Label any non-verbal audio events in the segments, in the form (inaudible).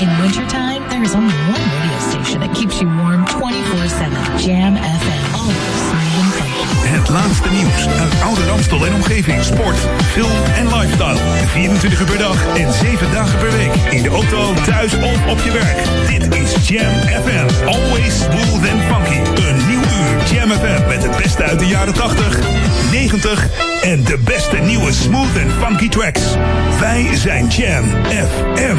In wintertime, there is only one radio station that keeps you warm 24-7. Jam FM. Always smooth and funky. Het laatste nieuws uit oude Ramstel en omgeving. Sport, film en lifestyle. 24 uur per dag en 7 dagen per week. In de auto, thuis of op je werk. Dit is Jam FM. Always smooth and funky. Een nieuw uur Jam FM met het beste uit de jaren 80, 90 en de beste nieuwe smooth and funky tracks. Wij zijn Jam FM.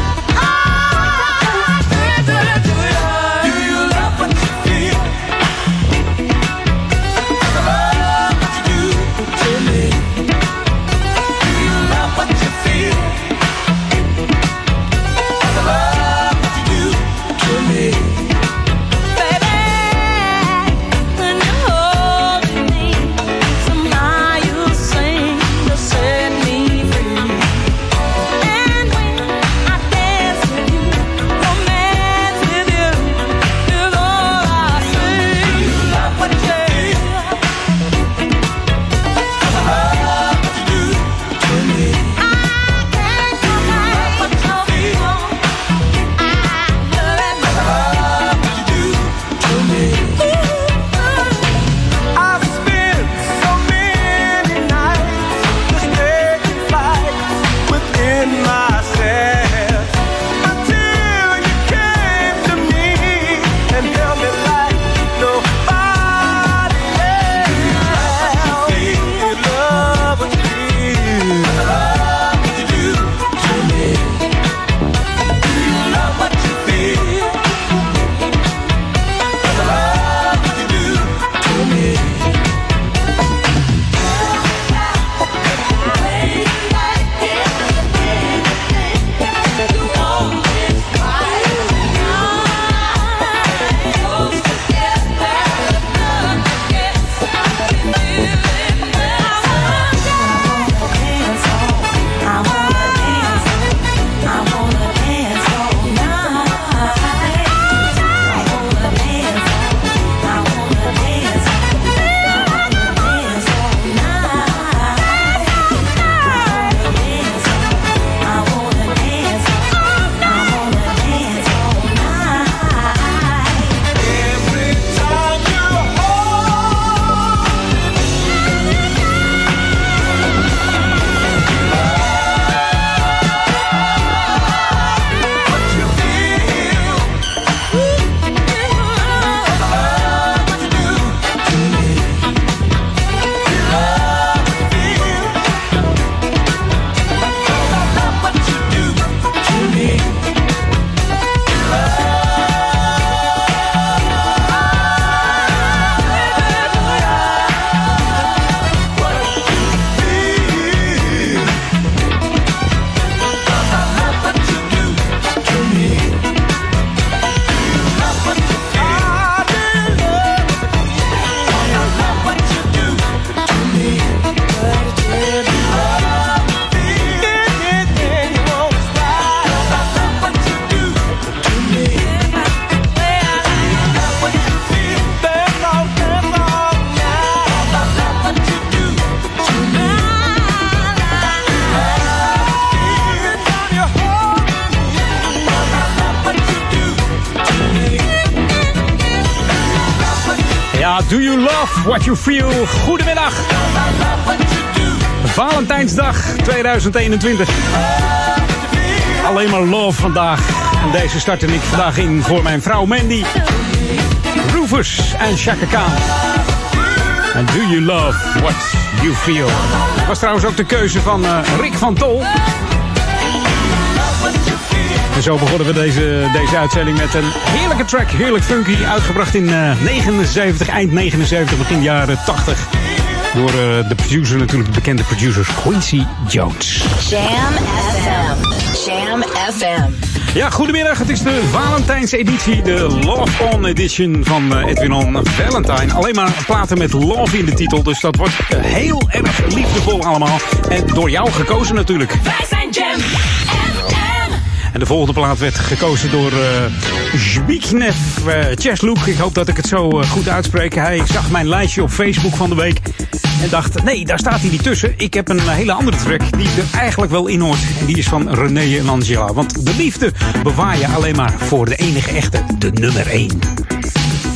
Do You Love What You Feel? Goedemiddag. Valentijnsdag 2021. Alleen maar love vandaag. En deze startte ik vandaag in voor mijn vrouw Mandy. Rufus en Chaka Khan. En Do You Love What You Feel? Dat was trouwens ook de keuze van uh, Rick van Tol. En zo begonnen we deze, deze uitzending met een heerlijke track, heerlijk funky, uitgebracht in uh, 79, eind 79, begin jaren 80. Door uh, de producer natuurlijk, de bekende producer Quincy Jones. Jam FM. Jam FM. Ja, goedemiddag. Het is de Valentijnseditie, de Love On Edition van uh, Edwin On Valentine. Alleen maar platen met love in de titel, dus dat wordt heel erg liefdevol allemaal. En door jou gekozen natuurlijk. Wij zijn Jam de volgende plaat werd gekozen door uh, Zbigniew uh, Chesluk. Ik hoop dat ik het zo uh, goed uitspreek. Hij zag mijn lijstje op Facebook van de week. En dacht, nee, daar staat hij niet tussen. Ik heb een hele andere track die er eigenlijk wel in hoort. En die is van René en Angela. Want de liefde bewaar je alleen maar voor de enige echte, de nummer 1.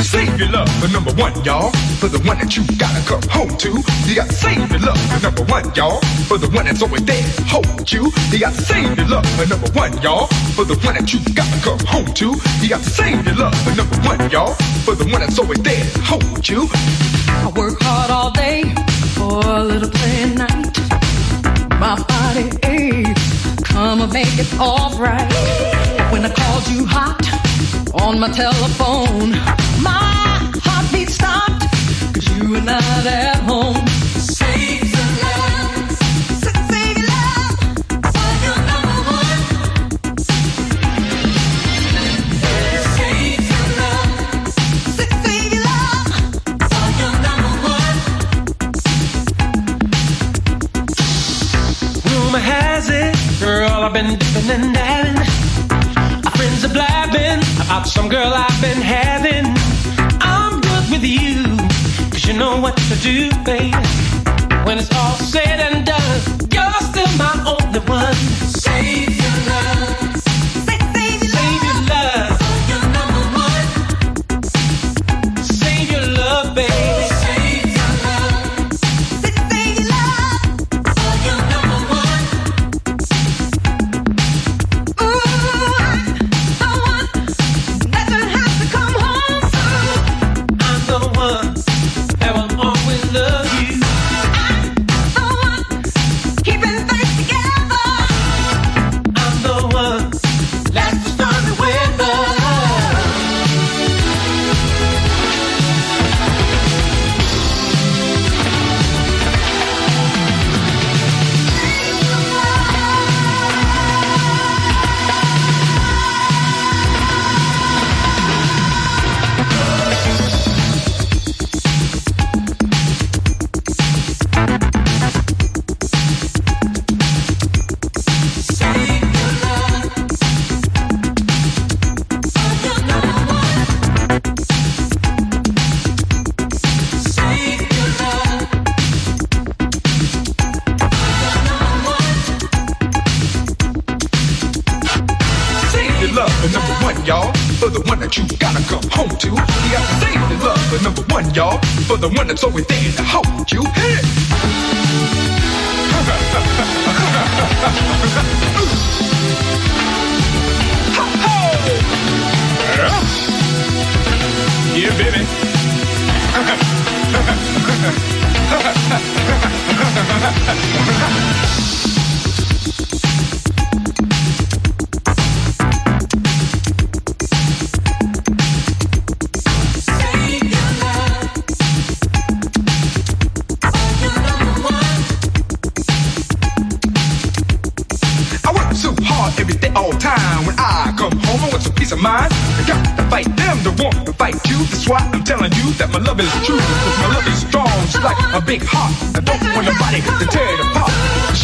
Save your love for number one, y'all. For the one that you gotta come home to. You got to save your love for number one, y'all. For the one that's always there, hold you. You got to save your love for number one, y'all. For the one that you gotta come home to. You got to save your love for number one, y'all. For the one that's always there, hold you. I work hard all day for a little play at night. My body aches, come and make it alright. When I called you hot on my telephone, my heartbeat stopped, some girl I've been having. Know what to do, babe. When it's all said and done, you're still my only one. Save your love. Y'all. For the one that's always there to hold you. Hit it. (laughs) Yeah, baby. (laughs) that my love is true. Cause my love is strong, just like a big heart. I don't want nobody to tear it apart.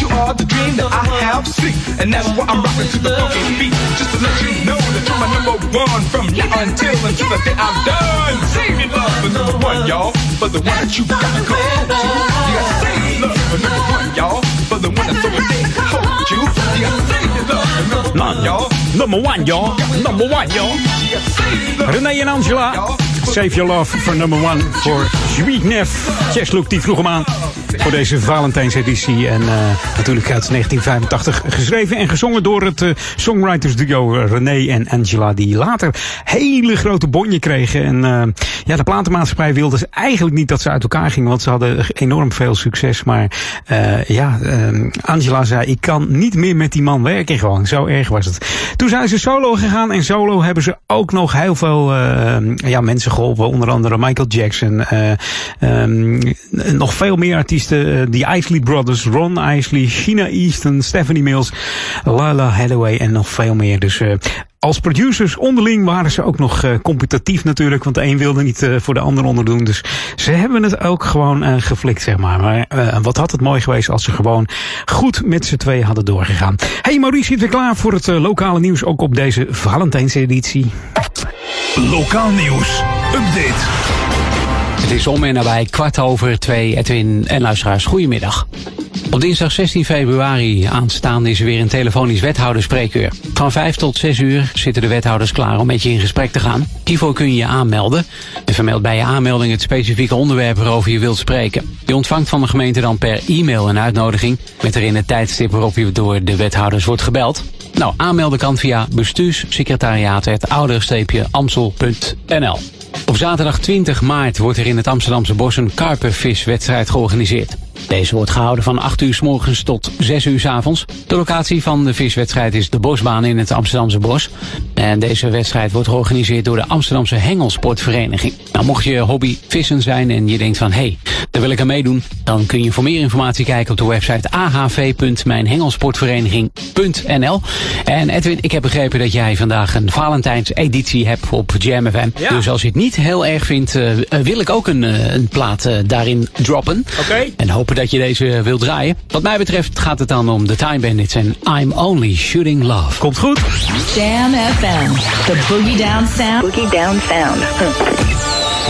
you are the dream that I have seen. And that's why I'm rocking to the funky beat. Just to let you know that you're my number one. From now until until the day I'm done. Save your love for number one, y'all. For the one that you gotta come to. You gotta save love for number one, y'all. For the one that's there to hold you. You gotta save love for number one, y'all. Number one, y'all. Number one, y'all. You gotta save your love. René en Angela. Save your love for number one voor Zbigniew. Chesluk die vroeg hem aan. Voor deze Valentijnseditie. En uh, natuurlijk uit 1985 geschreven en gezongen door het uh, songwriters duo René en Angela. Die later hele grote bonje kregen. En ja, de platenmaatschappij wilde ze eigenlijk niet dat ze uit elkaar gingen. Want ze hadden enorm veel succes. Maar ja, Angela zei ik kan niet meer met die man werken gewoon. Zo erg was het. Toen zijn ze solo gegaan. En solo hebben ze ook nog heel veel ja, mensen geholpen. Onder andere Michael Jackson. Um, nog veel meer artiesten. Die Isley Brothers, Ron Isley, Sheena Easton, Stephanie Mills, Lala Hathaway en nog veel meer. Dus uh, als producers onderling waren ze ook nog uh, competitief natuurlijk. Want de een wilde niet voor de ander onderdoen. Dus ze hebben het ook gewoon geflikt, zeg maar. Maar wat had het mooi geweest als ze gewoon goed met z'n twee hadden doorgegaan. Hey Maurice, zit weer klaar voor het lokale nieuws. Ook op deze Valentijnseditie. Lokaal nieuws. Update. Is om en nabij kwart over twee. Edwin en luisteraars, goedemiddag. Op dinsdag 16 februari aanstaande is er weer een telefonisch wethouderspreekuur. Van 5 tot 6 uur zitten de wethouders klaar om met je in gesprek te gaan. Hiervoor kun je je aanmelden. En vermeld bij je aanmelding het specifieke onderwerp waarover je wilt spreken. Je ontvangt van de gemeente dan per e-mail een uitnodiging... met erin het tijdstip waarop je door de wethouders wordt gebeld. Nou, aanmelden kan via bestuurssecretariaat.ouder-amsel.nl op zaterdag 20 maart wordt er in het Amsterdamse Bos een karpenviswedstrijd georganiseerd. Deze wordt gehouden van 8 uur s morgens tot 6 uur s avonds. De locatie van de viswedstrijd is de Bosbaan in het Amsterdamse Bos. En deze wedstrijd wordt georganiseerd door de Amsterdamse Hengelsportvereniging. Nou, mocht je hobby vissen zijn en je denkt van... hé, hey, daar wil ik aan meedoen... dan kun je voor meer informatie kijken op de website ahv.mijnhengelsportvereniging.nl. En Edwin, ik heb begrepen dat jij vandaag een Valentijns-editie hebt op Jam FM. Ja. Dus als je het niet heel erg vindt... Uh, wil ik ook een, uh, een plaat uh, daarin droppen. Oké. Okay. En hopen dat je deze wil draaien. Wat mij betreft gaat het dan om The Time Bandits en I'm Only Shooting Love. Komt goed. Jam FM. The Boogie Down Sound. Boogie Down Sound.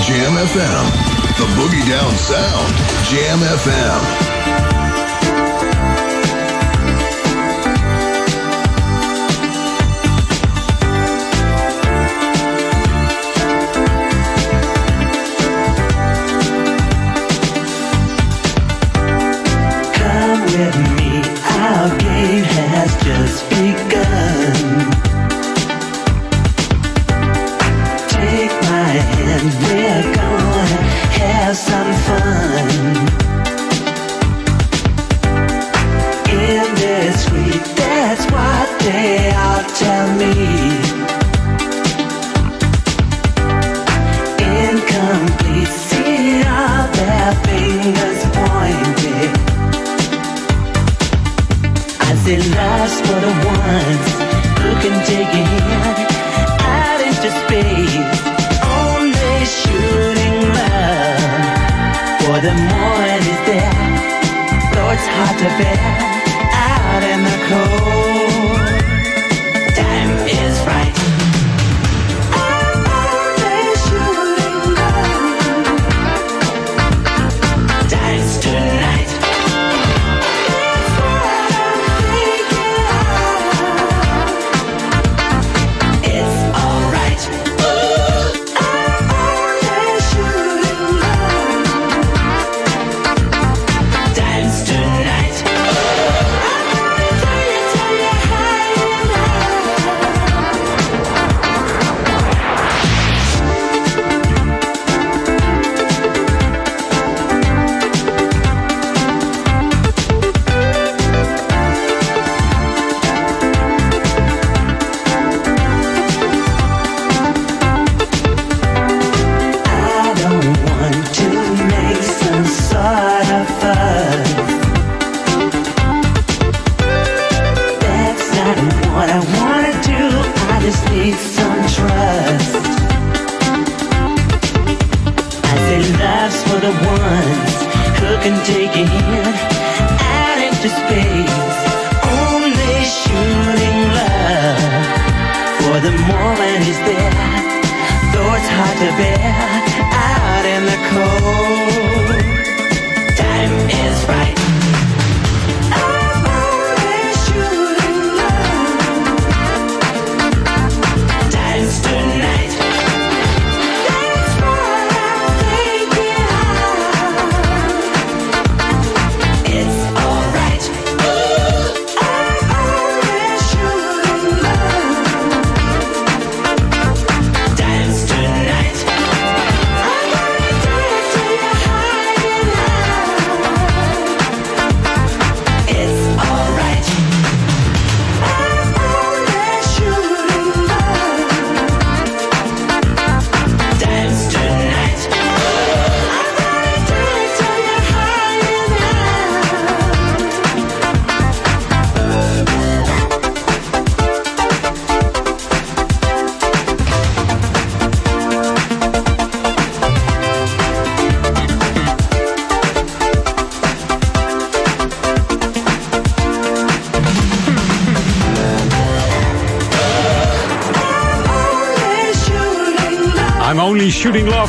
Jam FM. The Boogie Down Sound. Jam FM.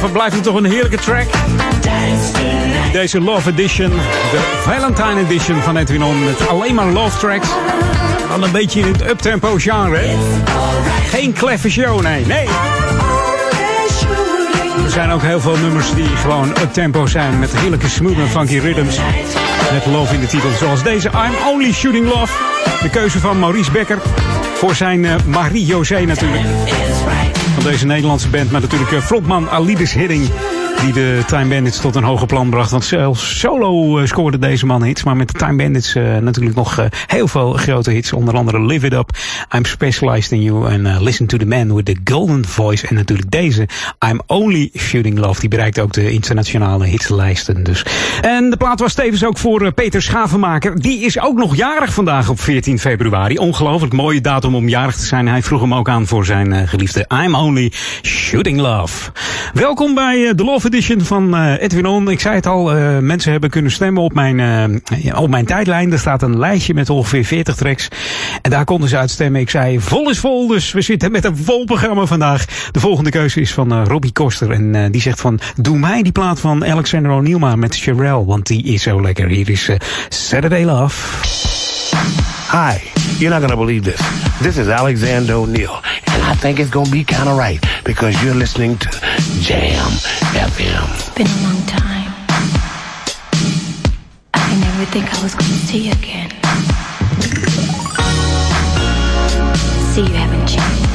Love. Het blijft toch een heerlijke track. Deze Love Edition, de Valentine Edition van Edwin On. Met alleen maar love tracks. Dan een beetje in het uptempo genre. Geen kleffe show, nee, nee. Er zijn ook heel veel nummers die gewoon uptempo zijn. Met heerlijke smooth en funky rhythms. Met love in de titel. Zoals deze I'm Only Shooting Love. De keuze van Maurice Becker. Voor zijn eh, Marie-José natuurlijk. Deze Nederlandse band. Maar natuurlijk eh, frontman Alidis Hidding. Die de Time Bandits tot een hoger plan bracht. Want zelfs solo eh, scoorde deze man hits. Maar met de Time Bandits eh, natuurlijk nog eh, heel veel grote hits. Onder andere Live It Up, I'm Specialized in You. En Listen to the Man with the Golden Voice. En natuurlijk deze, I'm Only Shooting Love. Die bereikt ook de internationale hitslijsten. Dus. En de plaat was tevens ook voor Peter Schavenmaker. Die is ook nog jarig vandaag op 14 februari. Ongelooflijk mooie datum om jarig te zijn. Hij vroeg hem ook aan voor zijn geliefde I'm Only Shooting Love. Welkom bij de Love Edition van eh, Edwin On. Ik zei het al, eh, mensen hebben kunnen stemmen op mijn, eh, op mijn tijdlijn. Er staat een lijstje met ongeveer 40 tracks. En daar konden ze uitstemmen. Ik zei, vol is vol, dus we zitten met een vol programma vandaag. De volgende keuze is van eh, Robbie Koster. En die zegt van, doe mij die plaat van Alexander O'Neill maar met Sherelle. Want die is zo lekker. Hier is Saturday Love. Hi, you're not gonna believe this. This is Alexander O'Neill, I think it's gonna be kind of right because you're listening to Jam FM. It's been a long time. I never think I was gonna see you again. See, you haven't changed.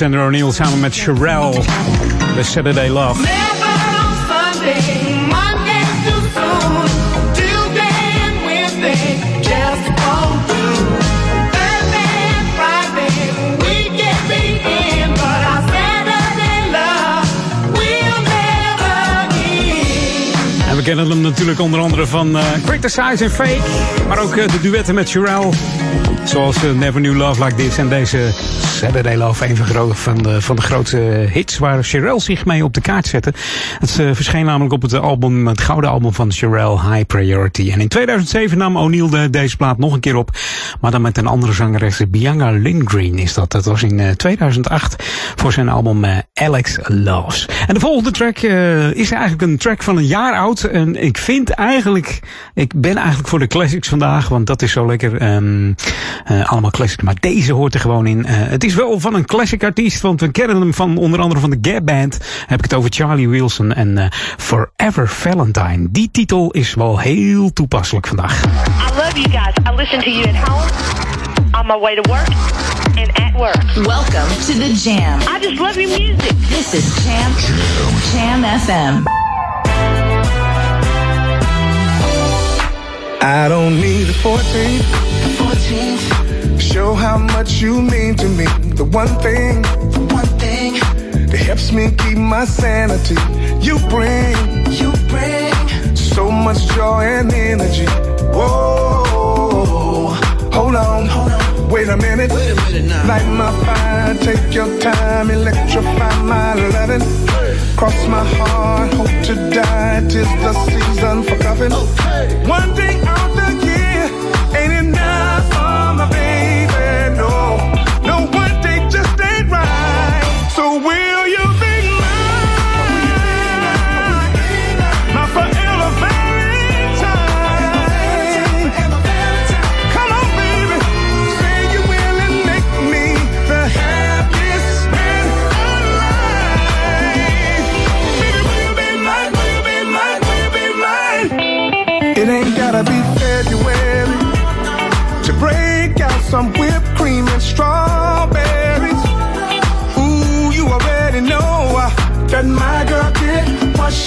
Alexander O'Neill samen met Sherelle. The Saturday Love. We kennen hem natuurlijk onder andere van eh Criticize and Fake. Maar ook eh, de duetten met Sherelle. Zoals eh, Never Knew Love Like This. En deze Saturday Love. Een van, de, van de grootste hits waar Sherelle zich mee op de kaart zette. Het eh, verscheen namelijk op het album, het gouden album van Sherelle, High Priority. En in 2007 nam O'Neill de, deze plaat nog een keer op. Maar dan met een andere zangeres, Bianca Lindgreen is dat. Dat was in eh, 2008 voor zijn album eh, Alex Loves. En de volgende track eh, is eigenlijk een track van een jaar oud. En ik vind eigenlijk, ik ben eigenlijk voor de classics vandaag, want dat is zo lekker. ehm, eh, allemaal classics, maar deze hoort er gewoon in. Eh, het is wel van een classic artiest, want we kennen hem van onder andere van de Gap Band. Heb ik het over Charlie Wilson en eh, Forever Valentine. Die titel is wel heel toepasselijk vandaag. I love you guys. I listen to you at home, on my way to work, and at work. Welcome to the Jam. I just love your music. This is Jam Jam FM. I don't need a 14th. 14th. Show how much you mean to me. The one thing, the one thing that helps me keep my sanity. You bring, you bring so much joy and energy. Whoa, hold on, hold on. Wait a minute, Wait a minute now. light my fire, take your time, electrify my loving. Cross my heart, hope to die, tis the season for loving. One day out the year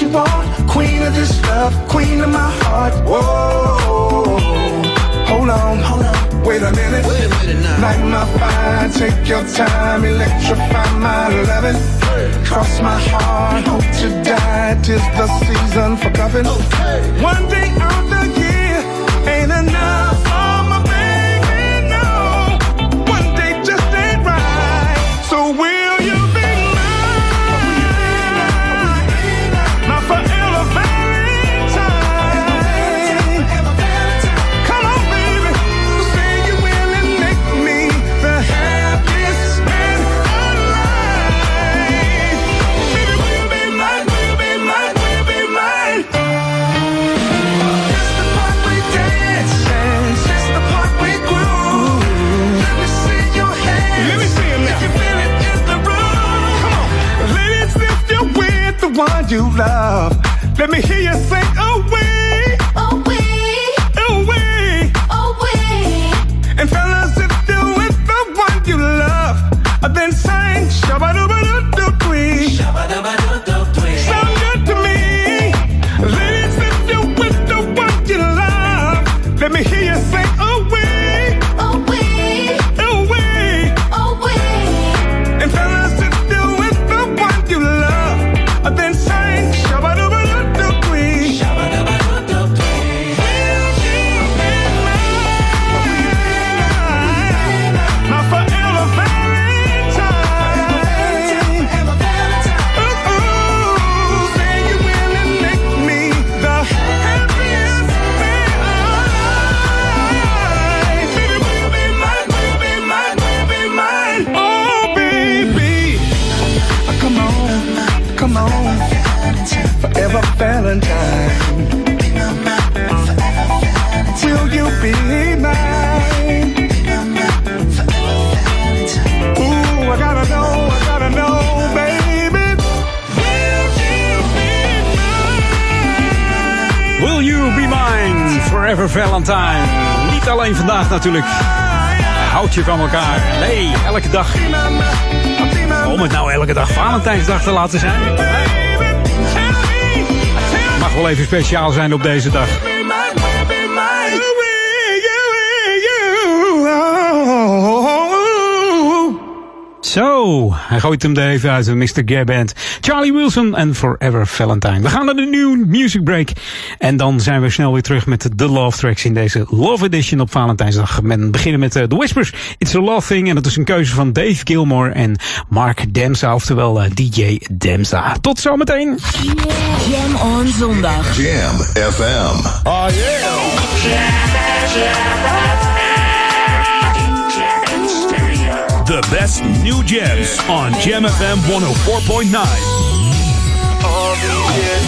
she want. Queen of this love, queen of my heart. Whoa, hold on, hold on. Wait a minute, wait a minute now. Light my fire, take your time, electrify my loving. Cross my heart, hope to die, tis the season for loving. One day out natuurlijk. Houd je van elkaar. Nee, elke dag. Om het nou elke dag Valentijnsdag te laten zijn. Mag wel even speciaal zijn op deze dag. Zo, hij gooit hem er even uit, Mr. Gaband. Charlie Wilson en Forever Valentine. We gaan naar de nieuwe music break. En dan zijn we snel weer terug met de Love Tracks in deze Love Edition op Valentijnsdag. We beginnen met uh, The Whispers. It's a Love Thing. En dat is een keuze van Dave Gilmore en Mark Demsa, oftewel uh, DJ Demsa. Tot zometeen. Jam on zondag. Jam FM. Oh yeah. The best new jams on Jam FM 104.9.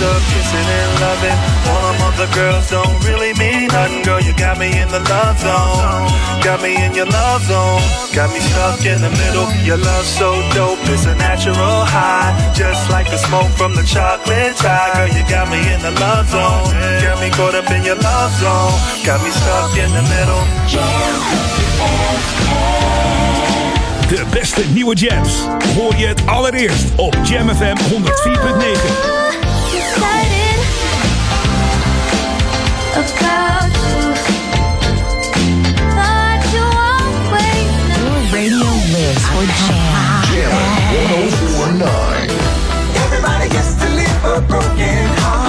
Of kissing and loving, all them other girls don't really mean nothing. Girl, you got me in the love zone, got me in your love zone, got me stuck in the middle. Your love so dope, it's a natural high, just like the smoke from the chocolate tie. Girl, you got me in the love zone, got me caught up in your love zone, got me stuck in the middle. De beste nieuwe jams. Hoor je het allereerst op Jam FM 104.9. Everybody gets to live a broken heart.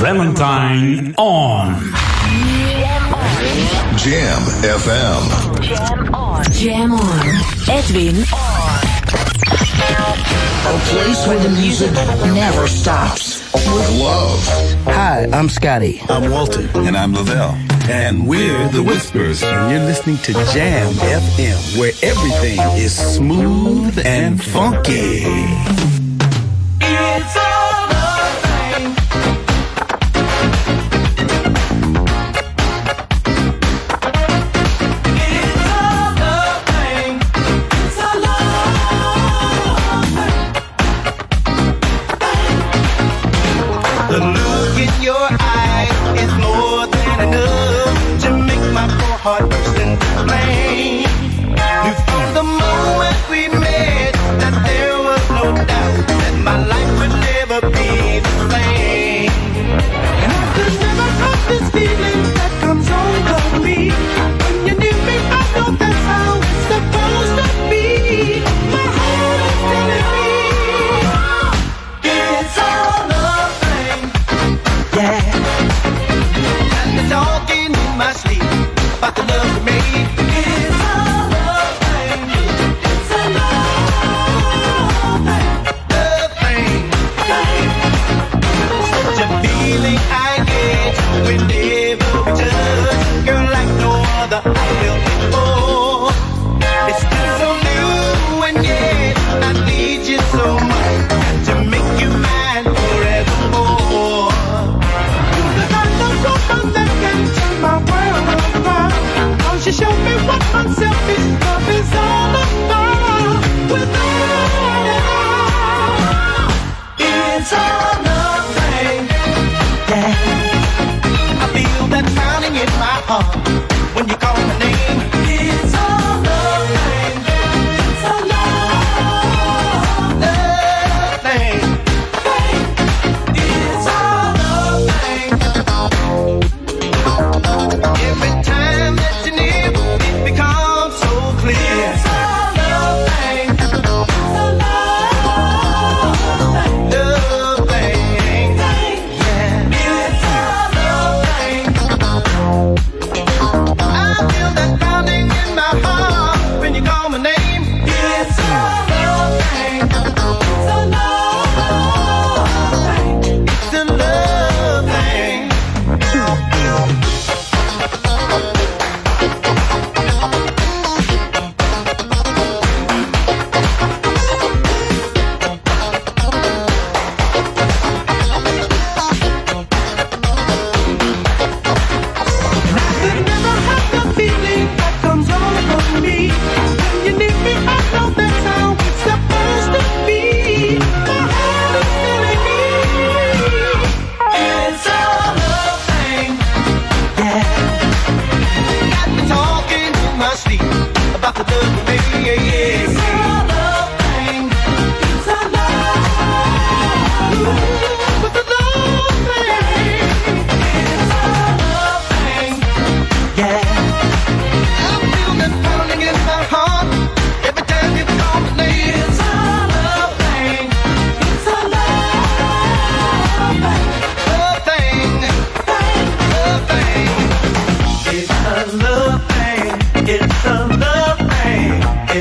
Valentine on. Jam FM. Jam on. Jam on. Edwin on. A place where the music never stops. With love. Hi, I'm Scotty. I'm Walter. And I'm Lavelle. And we're the Whispers. And you're listening to Jam FM, where everything is smooth and funky.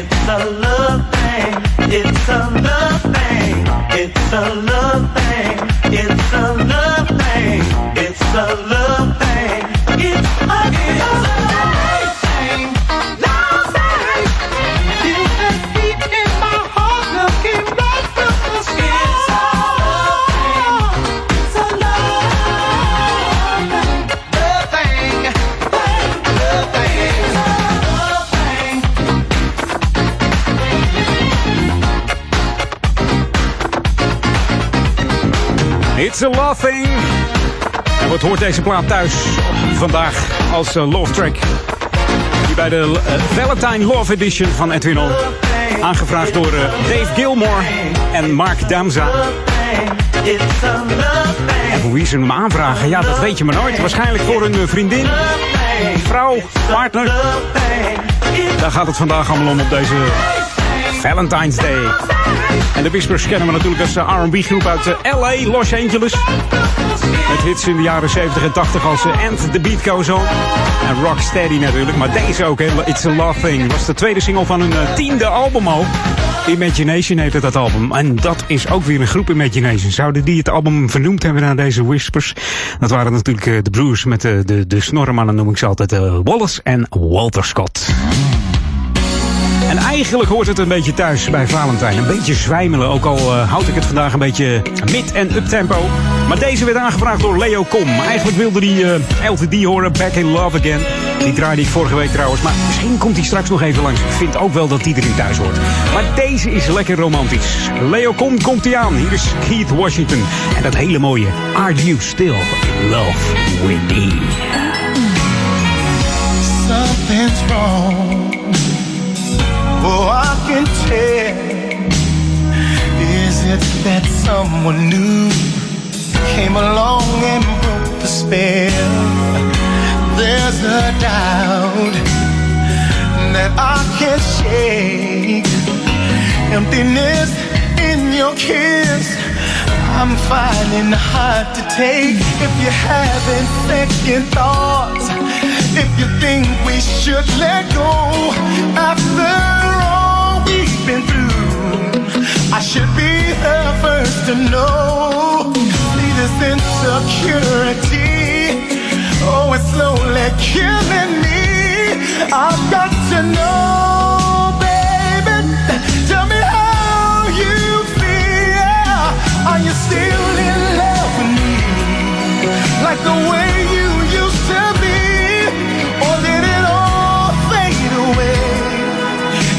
Love thing. It's a love thing. It's a love thing. It's a love thing. It's a love thing. It's a. En wat hoort deze plaat thuis vandaag als eh, love track? Die bij de eh, Valentine Love Edition van Edwin On. Aangevraagd door eh, Dave Gilmore en Mark Damza. En voor wie ze hem aanvragen, ja, dat weet je maar nooit. Waarschijnlijk voor een vriendin, vrouw, partner. Daar gaat het vandaag allemaal om op deze Valentine's Day. En de Whispers kennen we natuurlijk als eh, R&B groep uit eh, LA, Los Angeles. Met hits in de jaren 70 en 80 als eh, And The Beat Goes On. En Rocksteady natuurlijk, maar deze ook, hè. It's a Love Thing. was de tweede single van hun tiende album al. Imagination heette dat album. En dat is ook weer een groep Imagination. Zouden die het album vernoemd hebben naar deze Whispers? Dat waren natuurlijk de broers met de, de, de noem ik ze altijd. Wallace en Walter Scott. En eigenlijk hoort het een beetje thuis bij Valentijn. Een beetje zwijmelen, ook al eh, houd ik het vandaag een beetje mid- en uptempo. Maar deze werd aangevraagd door Leo Kom. Eigenlijk wilde hij eh, LTD horen, Back in Love Again. Die draaide ik vorige week trouwens, maar misschien komt hij straks nog even langs. Ik vind ook wel dat die erin thuis hoort. Maar deze is lekker romantisch. Leo Kom komt hij aan. Hier is Keith Washington. En dat hele mooie Are You Still in Love With Me? Something's wrong. Oh, I can tell. Is it that someone new came along and broke the spell? There's a doubt that I can't shake. Emptiness in your kiss. I'm finding hard to take if you're having second thoughts. If you think we should let go after all we've been through, I should be the first to know. See this insecurity, oh, it's slowly killing me. I've got to know, baby. Tell me how you feel. Are you still in love with me? Like the way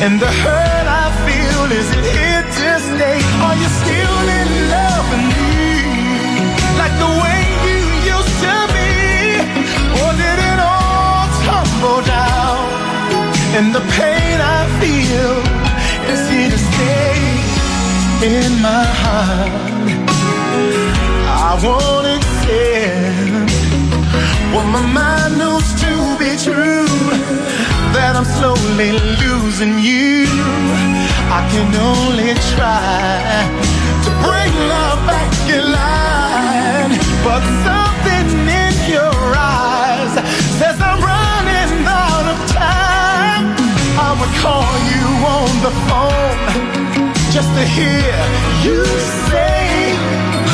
And the hurt I feel, is it here to stay? Are you still in love with me? Like the way you used to be? Or did it all tumble down? And the pain I feel is here to stay in my heart. I won't accept what my mind knows to be true. That I'm slowly losing you. I can only try to bring love back in line. But something in your eyes says I'm running out of time. I would call you on the phone just to hear you say,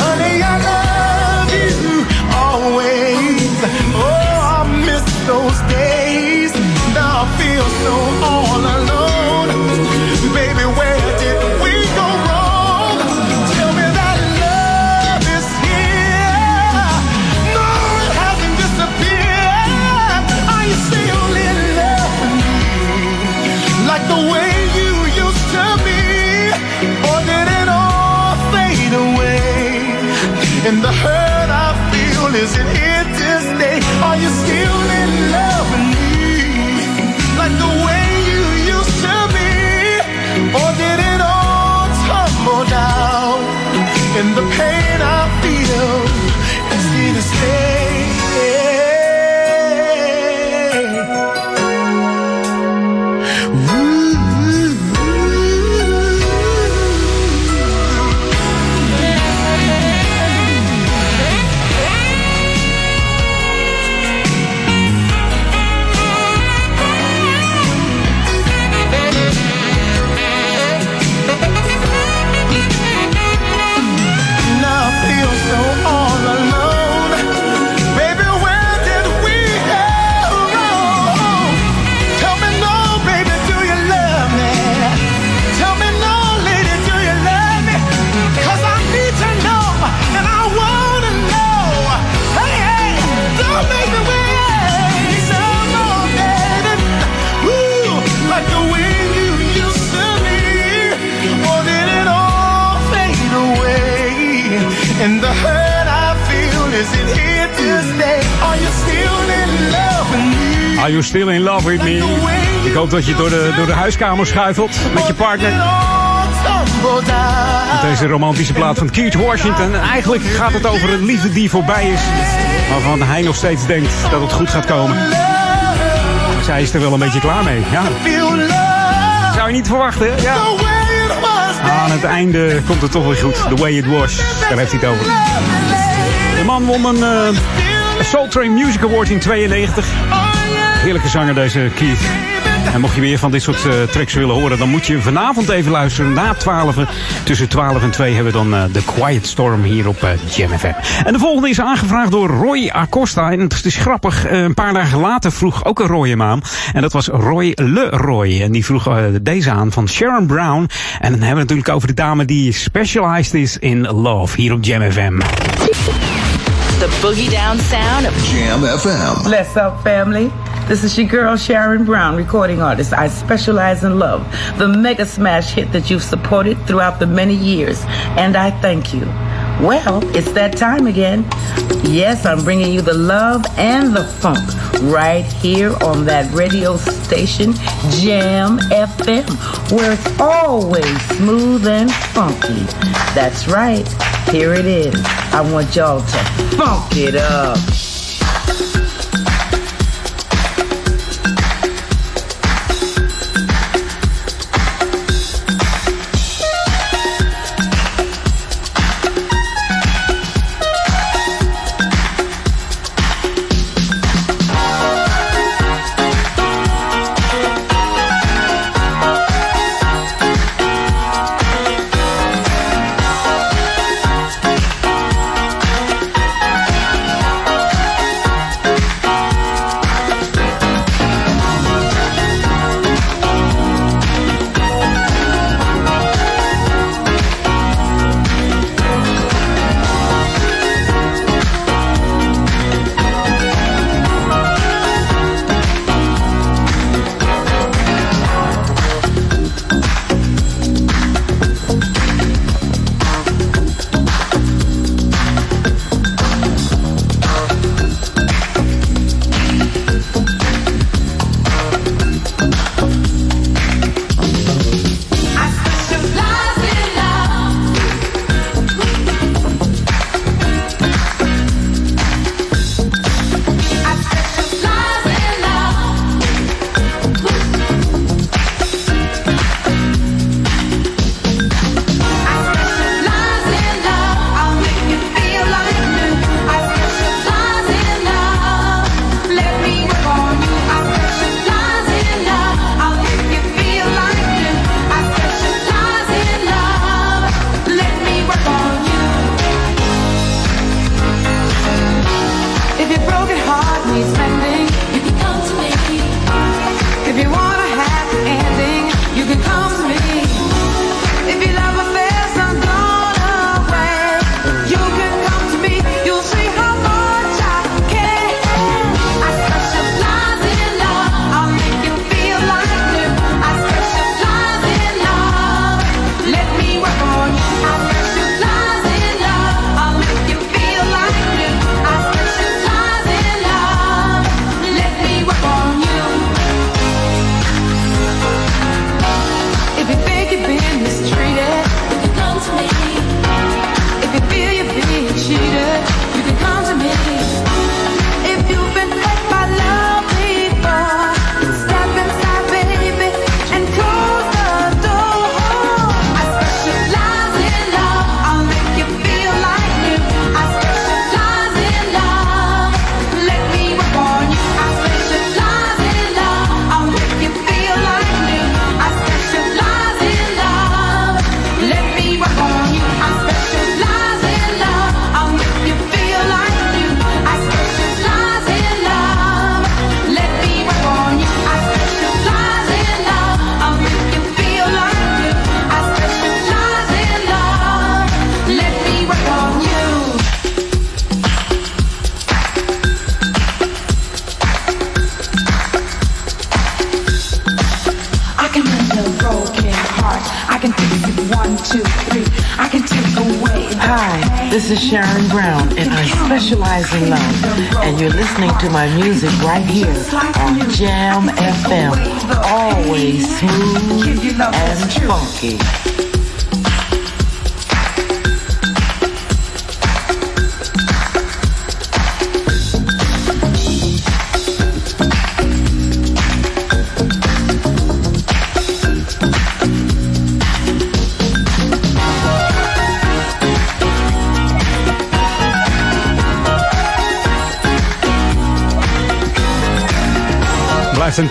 honey, I love you always. Oh, I miss those days. Feel so all alone. The pain Are you still in love with me? Ik hoop dat je door de, door de huiskamer schuifelt met je partner. Deze romantische plaat van Keith Washington. En eigenlijk gaat het over een liefde die voorbij is. Waarvan hij nog steeds denkt dat het goed gaat komen. Zij is er wel een beetje klaar mee. Ja. Zou je niet verwachten. Aan het einde komt het toch weer goed. The way it was. Daar heeft hij het over. De man won een eh, Soul Train Music Award in 92. Heerlijke zanger deze Keith. En mocht je weer van dit soort eh, tracks willen horen, dan moet je vanavond even luisteren. Na 12, tussen 12 en 2 hebben we dan eh, The Quiet Storm hier op eh, Jam FM. En de volgende is aangevraagd door Roy Acosta. En het is grappig, eh, een paar dagen later vroeg ook een Roy hem aan. En dat was Roy Le Roy. En die vroeg eh, deze aan van Sharon Brown. En dan hebben we het natuurlijk over de dame die specialized is in love hier op Jam FM. The boogie down sound of Jam FM. Bless up, family. This is your girl Sharon Brown, recording artist. I specialize in love, the mega smash hit that you've supported throughout the many years, and I thank you. Well, it's that time again. Yes, I'm bringing you the love and the funk right here on that radio station, Jam FM, where it's always smooth and funky. That's right. Here it is. I want y'all to funk it up.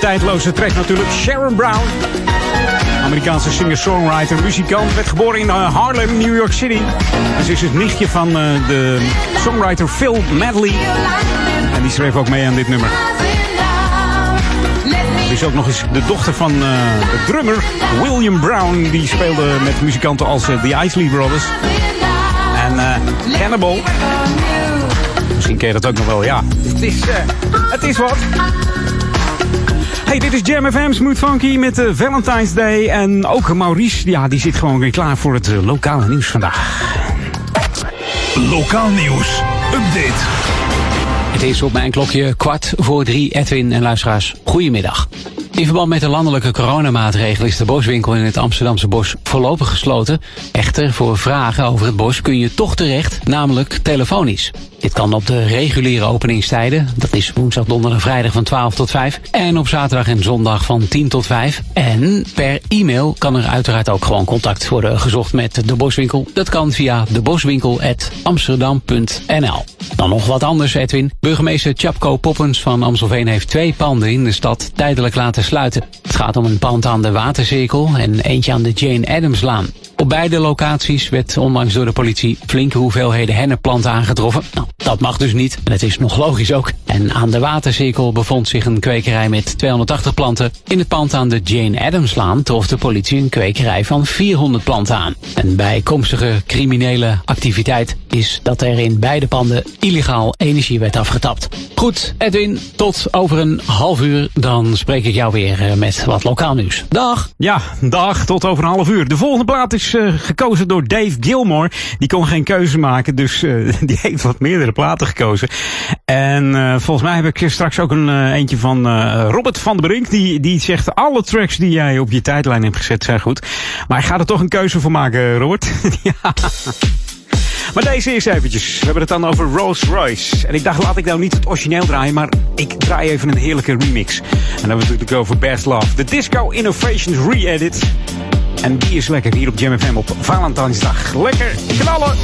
Tijdloze track natuurlijk. Sharon Brown. Amerikaanse singer-songwriter, muzikant. Werd geboren in eh, Harlem, New York City. Ze is het nichtje van eh, de songwriter Phil Medley. En die schreef ook mee aan dit nummer. Ze is ook nog eens de dochter van eh, de drummer William Brown. Die speelde met muzikanten als The Isley Brothers. En eh, Cannibal. Misschien ken je dat ook nog wel, ja. Het is, het is wat. Hey, dit is Jam FM Smooth Funky met de Valentine's Day. En ook Maurice, ja, die zit gewoon weer klaar voor het eh, lokale nieuws vandaag. Lokaal nieuws. Update. Het is op mijn klokje kwart voor drie. Edwin en luisteraars, goedemiddag. In verband met de landelijke coronamaatregelen is de boswinkel in het Amsterdamse bos voorlopig gesloten. Echter, voor vragen over het bos kun je toch terecht, namelijk telefonisch. Dit kan op de reguliere openingstijden. Dat is woensdag, donderdag, vrijdag van 12 tot 5. En op zaterdag en zondag van 10 tot 5. En per e-mail kan er uiteraard ook gewoon contact worden gezocht met de boswinkel. Dat kan via deboswinkel.amsterdam.nl. Dan nog wat anders, Edwin. Burgemeester Chapco Poppens van Amstelveen heeft twee panden in de stad tijdelijk laten sluiten. Het gaat om een pand aan de Watercirkel en eentje aan de Jane Addamslaan. Op beide locaties werd onlangs door de politie flinke hoeveelheden hennepplanten aangetroffen. Nou, dat mag dus niet. En het is nog logisch ook. En aan de Watercirkel bevond zich een kwekerij met 280 planten. In het pand aan de Jane Addamslaan trof de politie een kwekerij van 400 planten aan. En bijkomstige criminele activiteit is dat er in beide panden illegaal energie werd afgetapt. Goed, Edwin, tot over een half uur. Dan spreek ik jou weer eh, met wat lokaal nieuws. Dag! Ja, dag, tot over een half uur. De volgende plaat is eh, gekozen door Dave Gilmore. Die kon geen keuze maken, dus eh, (laughs) die heeft wat meerdere platen gekozen. En eh, volgens mij heb ik straks ook een eentje van Robert van der Brink. Die, die zegt alle tracks die jij op je tijdlijn hebt gezet zijn goed. Maar ik ga er toch een keuze voor maken, Robert. (laughs) ja. Maar deze is eventjes. We hebben het dan over Rolls Royce. En ik dacht, laat ik nou niet het origineel draaien, maar ik draai even een heerlijke remix. En dan hebben we het natuurlijk over Best Love. De Disco Innovations Re-Edit. En die is lekker hier op Jam FM op Valentijnsdag. Lekker knallen!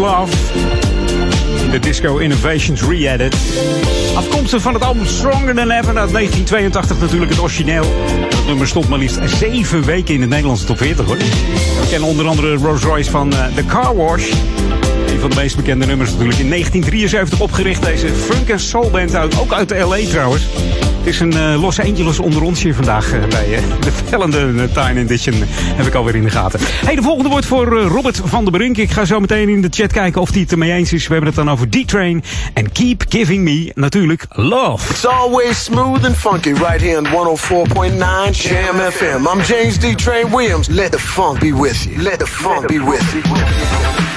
Love. De Disco Innovations Re-Edit. Afkomstig van het album Stronger Than Ever uit 1982 natuurlijk het origineel. Dat nummer stond maar liefst zeven weken in de Nederlandse top 40 hoor. We kennen onder andere Rose Royce van uh, The Car Wash. Een van de meest bekende nummers natuurlijk. In 1973 opgericht deze funk en soul band uit, ook uit L.A. trouwens. Is een uh, Los Angeles onder ons hier vandaag uh, bij uh, de vellende Time Edition. Heb ik alweer in de gaten. Hey, de volgende wordt voor Robert van der Brink. Ik ga zo meteen in de chat kijken of hij het ermee eens is. We hebben het dan over D-Train en Keep Giving Me natuurlijk Love. It's always smooth and funky right here on 104.9 Jam FM. I'm James D-Train Williams. Let the funk be with you. Let the funk be with you.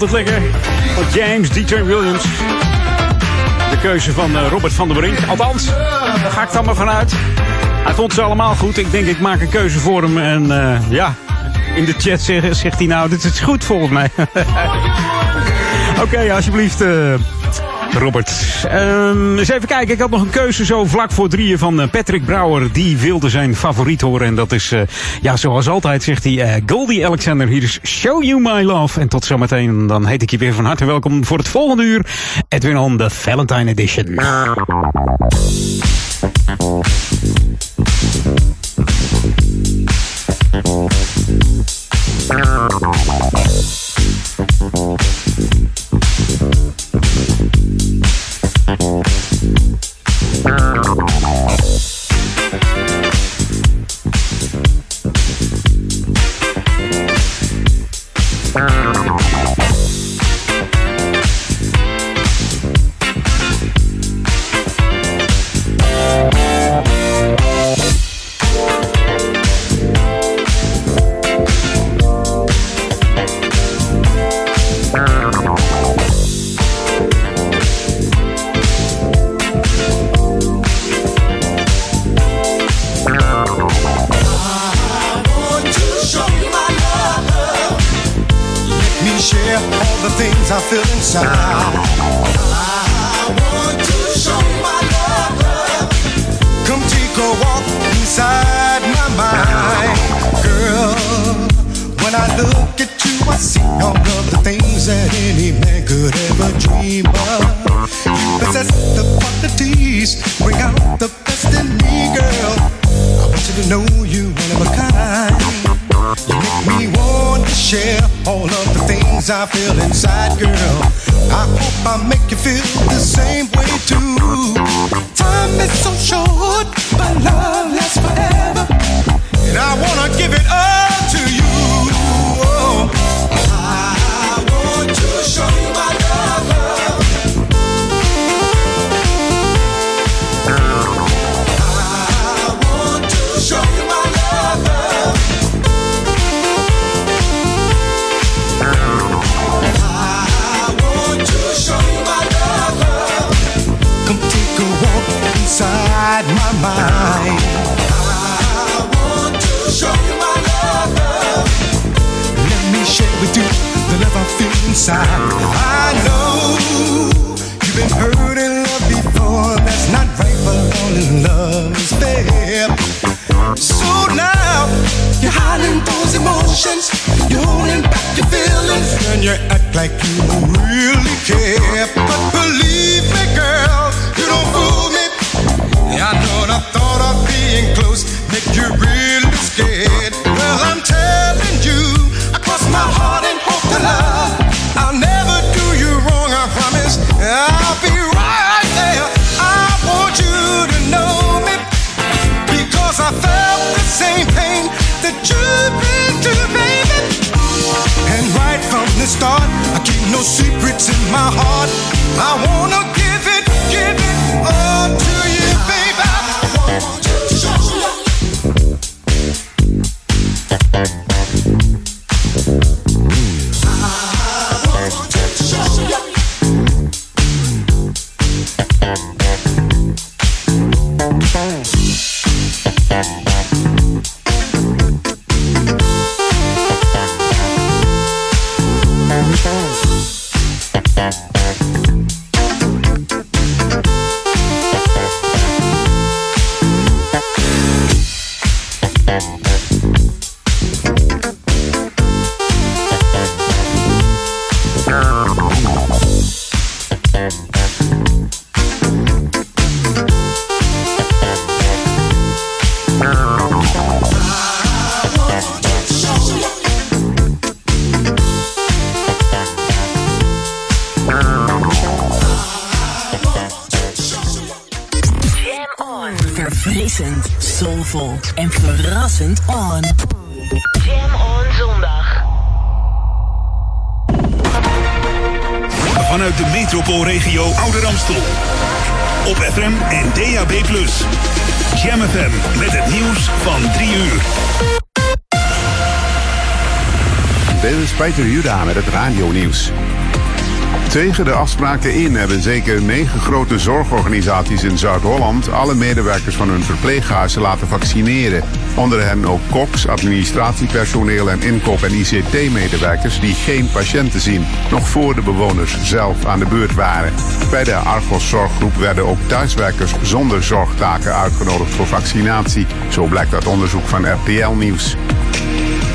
Altijd lekker. Van James D. Williams. De keuze van uh, Robert van der Brink. Althans, daar ga ik dan maar vanuit. Hij vond ze allemaal goed. Ik denk, ik maak een keuze voor hem. En uh, ja, in de chat zegt, hij nou, dit is goed volgens mij. (laughs) Oké, alsjeblieft. Uh, Robert. Um, eens even kijken. Ik had nog een keuze zo vlak voor drieën van Patrick Brouwer. Die wilde zijn favoriet horen. En dat is, uh, ja, zoals altijd zegt hij, uh, Goldie Alexander. Hier is Show You My Love. En tot zometeen. Dan heet ik je weer van harte welkom voor het volgende uur. Edwin on the Valentine Edition. That's not right, but all in love is. So now you're hiding those emotions, you're holding back your feelings, and you act like you don't really care. But start, I keep no secrets in my heart. I wanna give it, give it all to you, Peter Juda met het radio-nieuws. Tegen de afspraken in hebben zeker negen grote zorgorganisaties in Zuid-Holland alle medewerkers van hun verpleeghuizen laten vaccineren. Onder hen ook koks, administratiepersoneel en inkoop- en ICT-medewerkers die geen patiënten zien, nog voor de bewoners zelf aan de beurt waren. Bij de Argos Zorggroep werden ook thuiswerkers zonder zorgtaken uitgenodigd voor vaccinatie. Zo blijkt uit onderzoek van RTL Nieuws.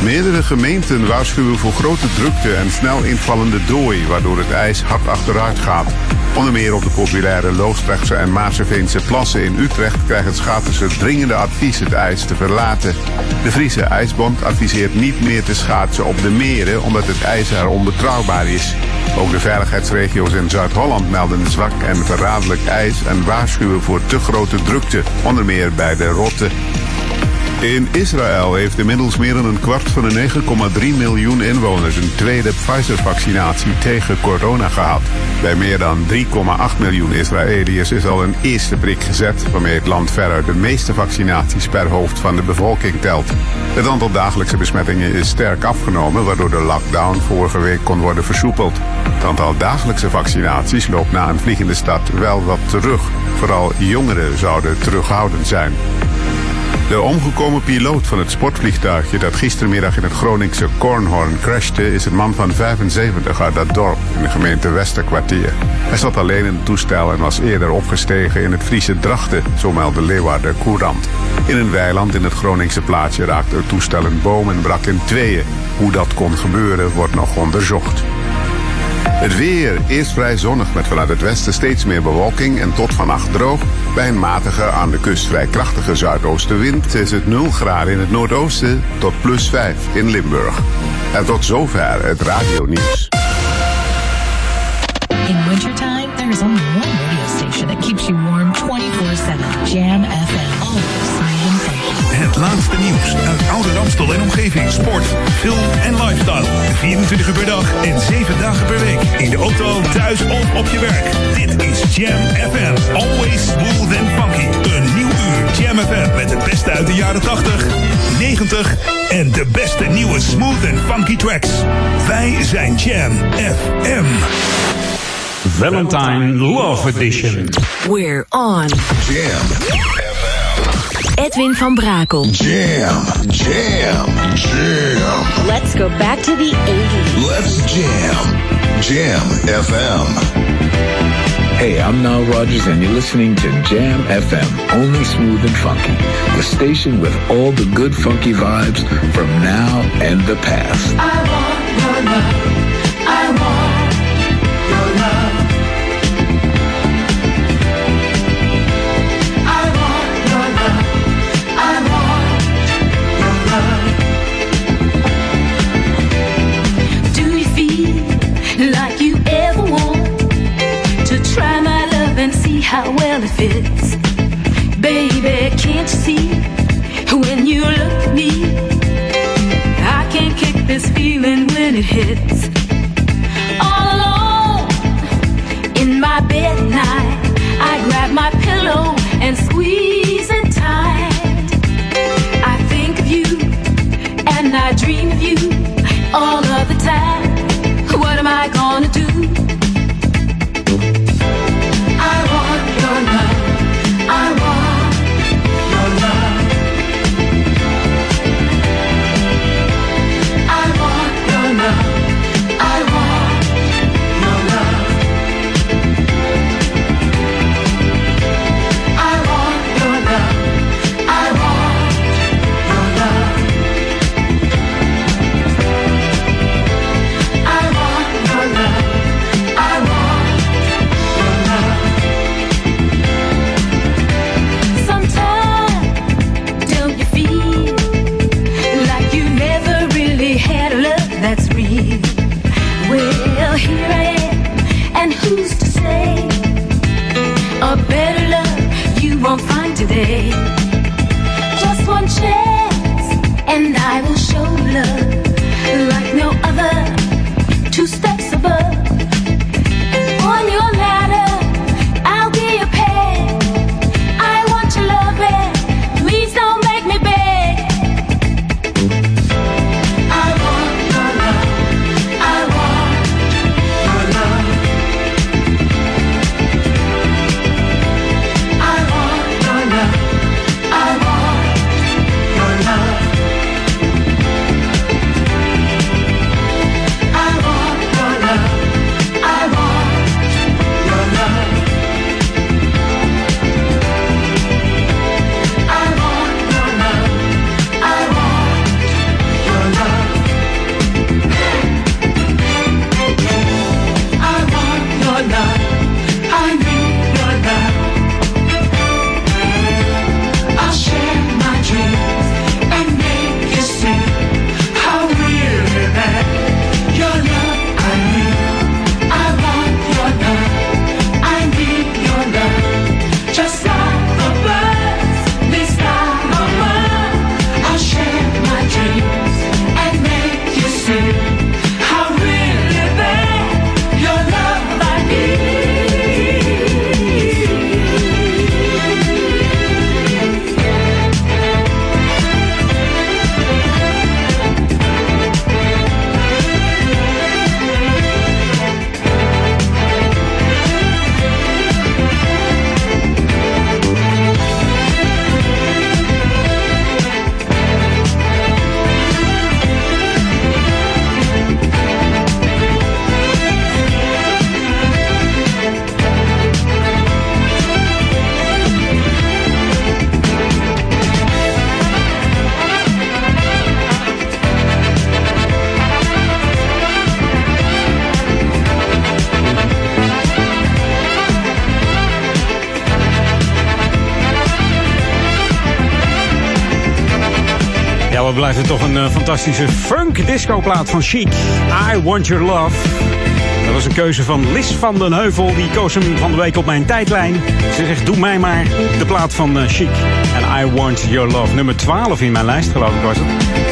Meerdere gemeenten waarschuwen voor grote drukte en snel invallende dooi, waardoor het ijs hard achteruit gaat. Onder meer op de populaire Loosdrechtse en Maarseveense plassen in Utrecht krijgen schaters het dringende advies het ijs te verlaten. De Friese IJsbond adviseert niet meer te schaatsen op de meren omdat het ijs er onbetrouwbaar is. Ook de veiligheidsregio's in Zuid-Holland melden zwak en verraderlijk ijs en waarschuwen voor te grote drukte, onder meer bij de Rotte. In Israël heeft inmiddels meer dan een kwart van de 9,3 miljoen inwoners een tweede Pfizer-vaccinatie tegen corona gehad. Bij meer dan 3,8 miljoen Israëliërs is al een eerste prik gezet, waarmee het land veruit de meeste vaccinaties per hoofd van de bevolking telt. Het aantal dagelijkse besmettingen is sterk afgenomen, waardoor de lockdown vorige week kon worden versoepeld. Het aantal dagelijkse vaccinaties loopt na een vliegende stad wel wat terug. Vooral jongeren zouden terughoudend zijn. De omgekomen piloot van het sportvliegtuigje dat gistermiddag in het Groningse Kornhorn crashte... is een man van 75 uit dat dorp in de gemeente Westerkwartier. Hij zat alleen in het toestel en was eerder opgestegen in het Friese Drachten, zo meldde Leeuwarden Courant. In een weiland in het Groningse plaatsje raakte het toestel een boom en brak in tweeën. Hoe dat kon gebeuren wordt nog onderzocht. Het weer eerst vrij zonnig met vanuit het westen steeds meer bewolking en tot vannacht droog. Bij matige aan de kust vrij krachtige zuidoostenwind is het 0 graden in het noordoosten tot plus 5 in Limburg. En tot zover het radionieuws. In wintertime, there is only oude Ramstel en omgeving. Sport, film en lifestyle. 24 uur per dag en 7 dagen per week. In de auto, thuis of op je werk. Dit is Jam FM. Always smooth and funky. Een nieuw uur Jam FM met het beste uit de jaren 80, 90 en de beste nieuwe smooth and funky tracks. Wij zijn Jam FM. Valentine Love Edition. We're on. Jam. Edwin van Brakel. Jam. Jam. Jam. Let's go back to the 80s. Let's jam. Jam FM. Hey, I'm Nile Rodgers, and you're listening to Jam FM, only smooth and funky. The station with all the good funky vibes from now and the past. How well it fits? Baby, can't you see when you look at me? I can't kick this feeling when it hits. All alone in my bed at night, I grab my pillow and squeeze it tight. I think of you and I dream of you all of the time. What am I gonna do? Wat blijft het toch een eh, fantastische funk disco plaat van Chic. I Want Your Love. Dat was een keuze van Lis van den Heuvel. Die koos hem van de week op mijn tijdlijn. Ze zegt, doe mij maar de plaat van eh, Chic. En I Want Your Love. Nummer 12 in mijn lijst geloof ik was het.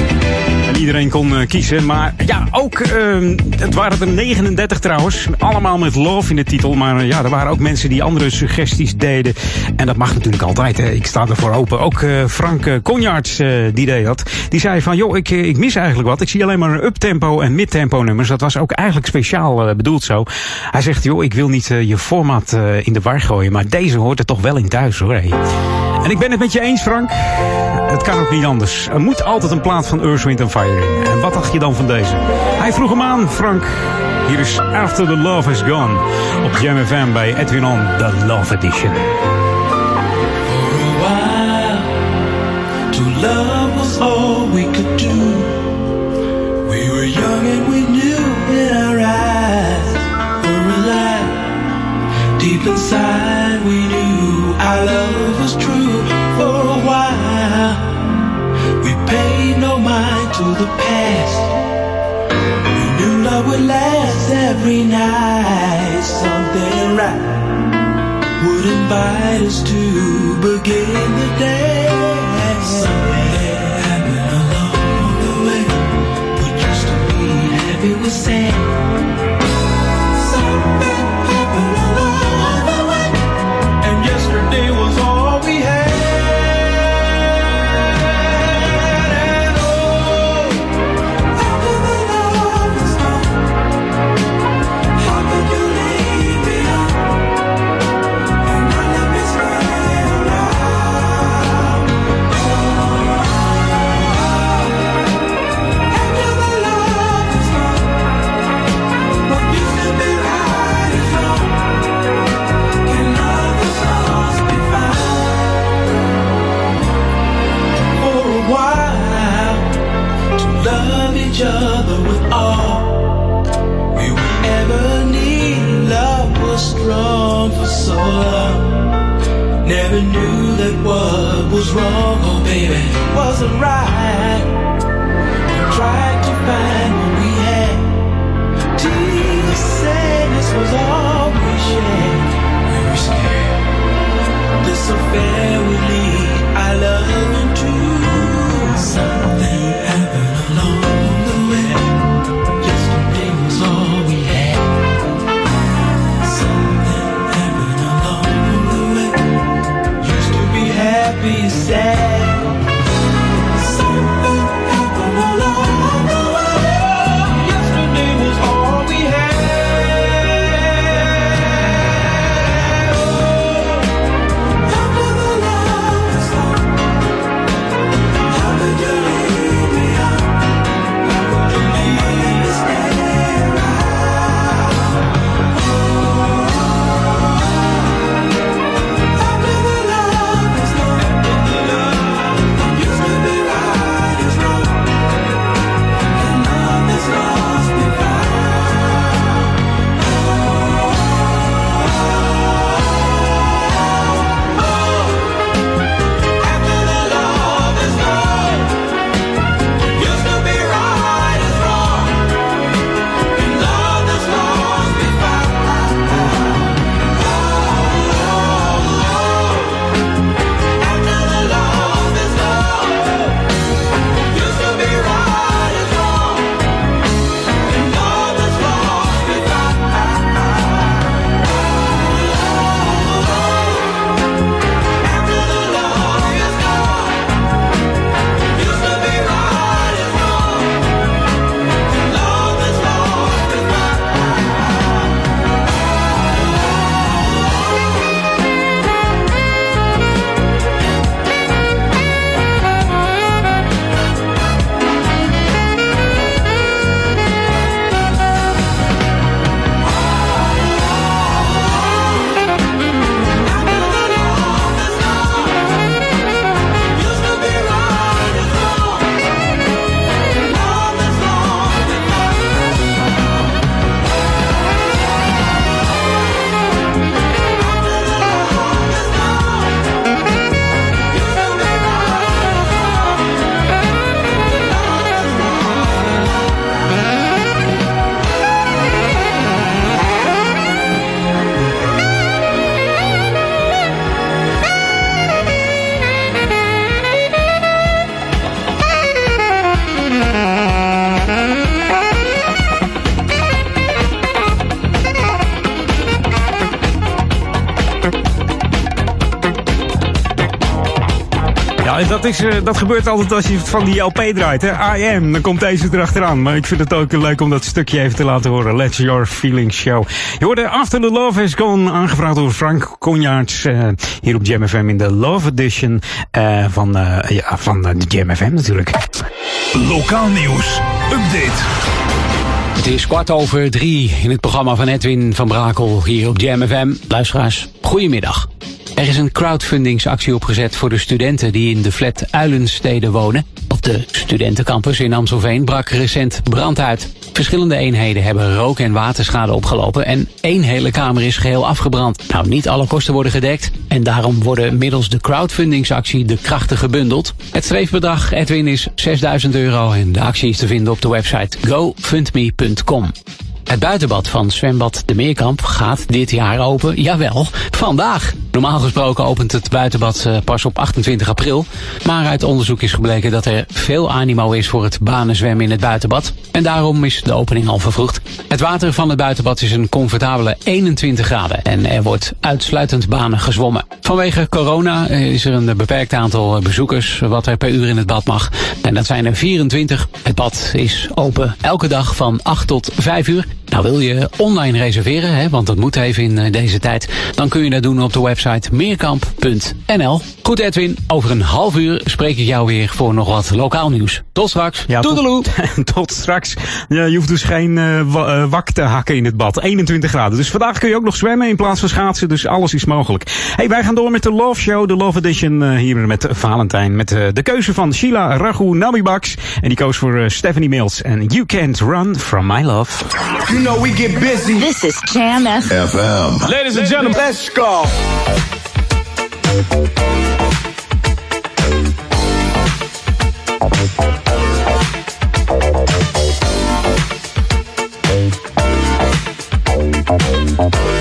En iedereen kon eh, kiezen. Maar ja, ook, ehm, het waren er 39 trouwens. Allemaal met love in de titel. Maar eh, ja, er waren ook mensen die andere suggesties deden. En dat mag natuurlijk altijd. Hè. Ik sta ervoor open. Ook eh, Frank Conjarts, die deed dat. Die zei van, joh, ik, ik mis eigenlijk wat. Ik zie alleen maar uptempo en midtempo nummers. Dat was ook eigenlijk speciaal bedoeld zo. Hij zegt, joh, ik wil niet je format in de war gooien. Maar deze hoort er toch wel in thuis hoor. Hey. En ik ben het met je eens, Frank. Het kan ook niet anders. Er moet altijd een plaat van Earth, Wind Fire in. En wat dacht je dan van deze? Hij vroeg hem aan, Frank. Hier is After the Love is Gone. Op Jam bij Edwin On, The Love Edition. while. To love was all we could do. We were young and we knew in our eyes were alive. Deep inside we knew our love was true for a while. We paid no mind to the past. We knew love would last every night. Something right would invite us to begin the day. Something happened along the way. What used to be happy was sad. Was wrong, oh baby, wasn't right. We tried to find what we had. Tears, sadness was all we shared. We were scared this affair dat, is, eh, dat gebeurt altijd als je het van die LP draait. Hè? I am, dan komt deze erachteraan. Maar ik vind het ook leuk om dat stukje even te laten horen. Let's Your Feelings Show. Je hoorde After the Love is Gone, aangevraagd door Frank Conjaarts. eh, hier op Jam FM in de Love Edition eh, van, eh, ja, van de Jam FM natuurlijk. Lokaal nieuws. Update. Het is kwart over drie in het programma van Edwin van Brakel hier op Jam FM. Luisteraars, goedemiddag. Er is een crowdfundingsactie opgezet voor de studenten die in de flat Uilenstede wonen. Op de studentencampus in Amstelveen brak recent brand uit. Verschillende eenheden hebben rook- en waterschade opgelopen en één hele kamer is geheel afgebrand. Nou, niet alle kosten worden gedekt en daarom worden middels de crowdfundingsactie de krachten gebundeld. Het streefbedrag, Edwin, is 6000 euro en de actie is te vinden op de website gofundme.com. Het buitenbad van zwembad De Meerkamp gaat dit jaar open. Jawel, vandaag. Normaal gesproken opent het buitenbad eh, pas op 28 april. Maar uit onderzoek is gebleken dat er veel animo is voor het banenzwemmen in het buitenbad. En daarom is de opening al vervroegd. Het water van het buitenbad is een comfortabele 21 graden. En er wordt uitsluitend banen gezwommen. Vanwege corona eh, is er een beperkt aantal eh, bezoekers wat er per uur in het bad mag. En dat zijn er 24. Het bad is open elke dag van 8 tot 5 uur. Nou wil je online reserveren, hè, want dat moet even in eh, deze tijd. Dan kun je dat doen op de website meerkamp.nl. Goed Edwin, over een half uur spreek ik jou weer voor nog wat lokaal nieuws. Tot straks. Ja, Toedeloe. Tot, (laughs) tot straks. Ja, je hoeft dus geen eh, eh, wak te hakken in het bad. 21 graden. Dus vandaag kun je ook nog zwemmen in plaats van schaatsen. Dus alles is mogelijk. Hey, wij gaan door met de Love Show. De Love Edition eh, hier met Valentijn. Met eh, de keuze van Sheila Raghu Nabibaks. En die koos voor Stephanie Mills. En You Can't Run From My Love. You know we get busy. This is Jam FM. FM. Ladies and gentlemen, let's go. Tell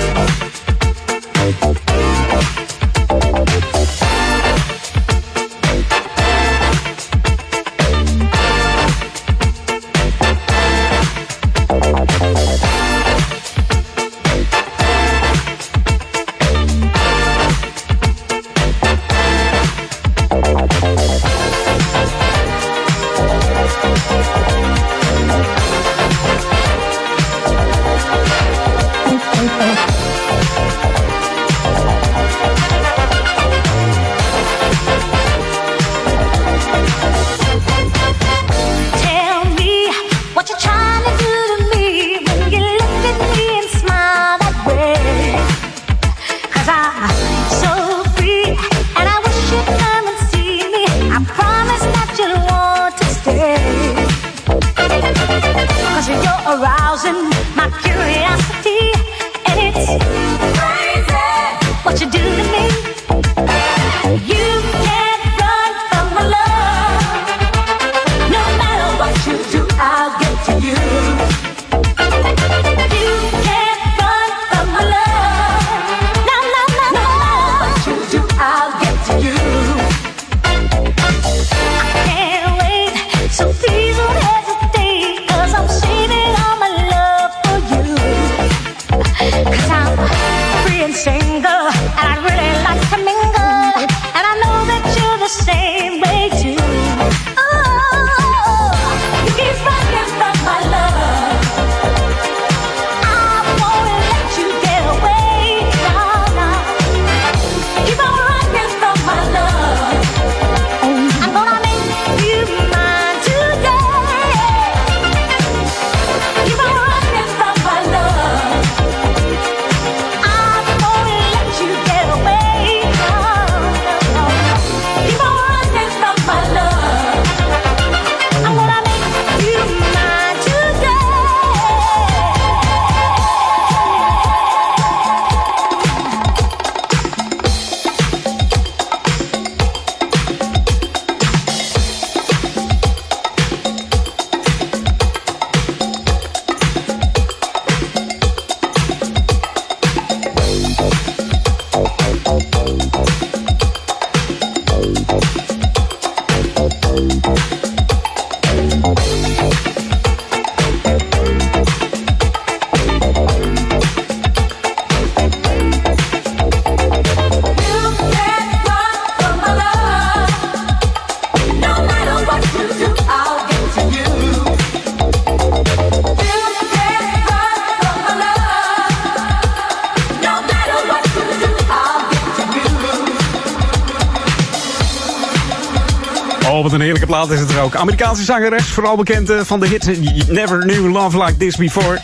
ook. Amerikaanse zangeres, vooral bekend eh, van de hit Never Knew Love Like This Before.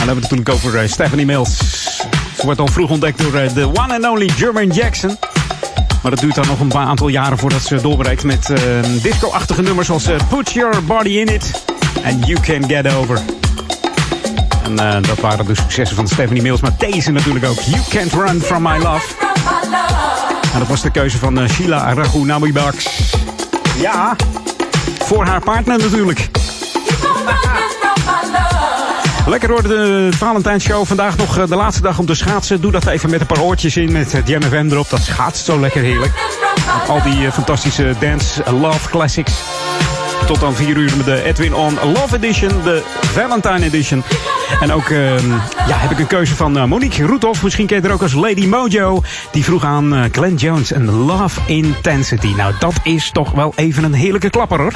En dan hebben we het natuurlijk over eh, Stephanie Mills. Ze wordt al vroeg ontdekt door eh, de one and only Jermaine Jackson. Maar dat duurt dan nog een aantal jaren voordat ze doorbreekt met eh, disco-achtige nummers zoals Put Your Body In It en You Can Get Over. En dat waren de successen van Stephanie Mills, maar deze natuurlijk ook. You Can't Run From My Love. En dat was de keuze van Sheila Raghunami Bax. Ja, voor haar partner natuurlijk. Lekker hoor, de Valentijnsshow. Vandaag nog eh, de laatste dag om te schaatsen. Doe dat even met een paar oortjes in met het Jam FM erop. Dat schaatst zo lekker heerlijk. Al die eh, fantastische dance eh, love classics. Tot dan 4 uur met de Edwin On Love Edition, de Valentine Edition. En ook ehm, ja, heb ik een keuze van eh, Monique Roethoff. Misschien ken je er ook als Lady Mojo. Die vroeg aan eh, Glenn Jones en Love Intensity. Nou, dat is toch wel even een heerlijke klapper hoor.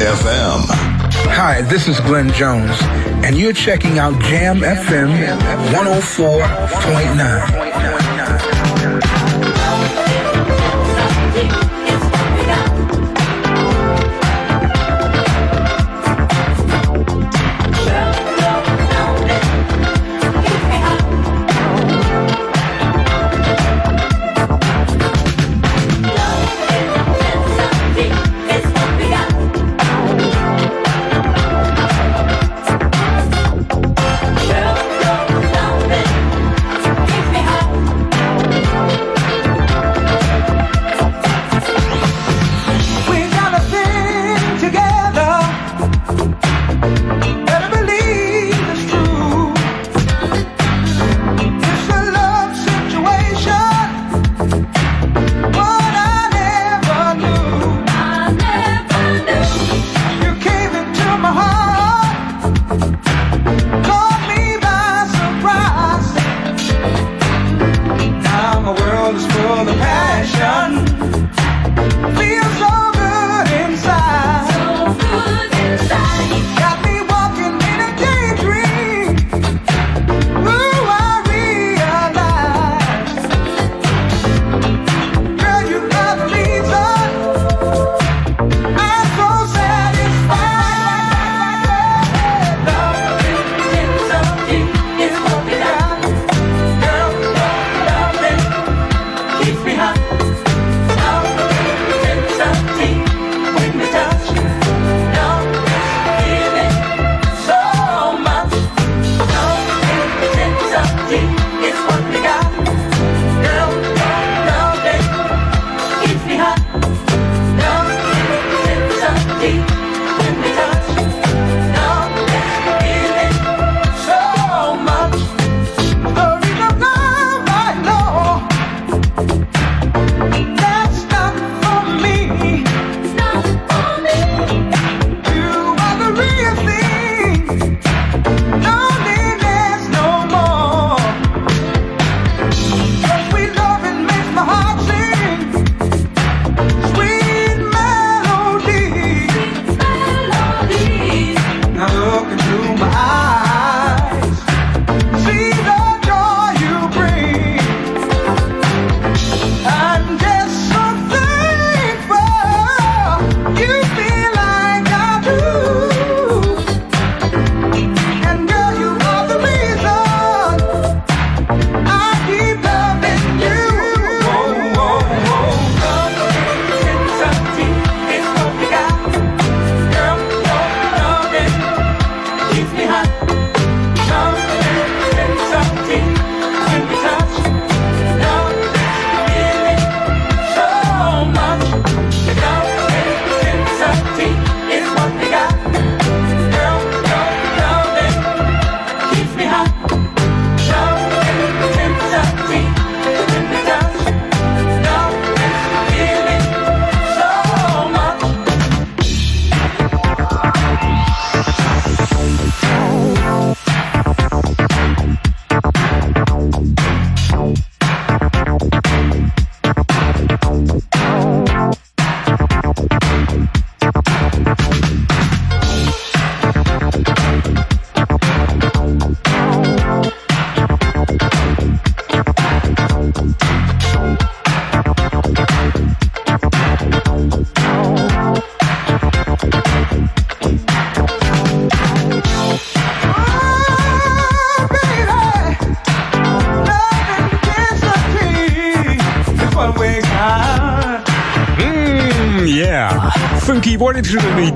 FM. Hi, this is Glenn Jones, and you're checking out Jam FM 104.9.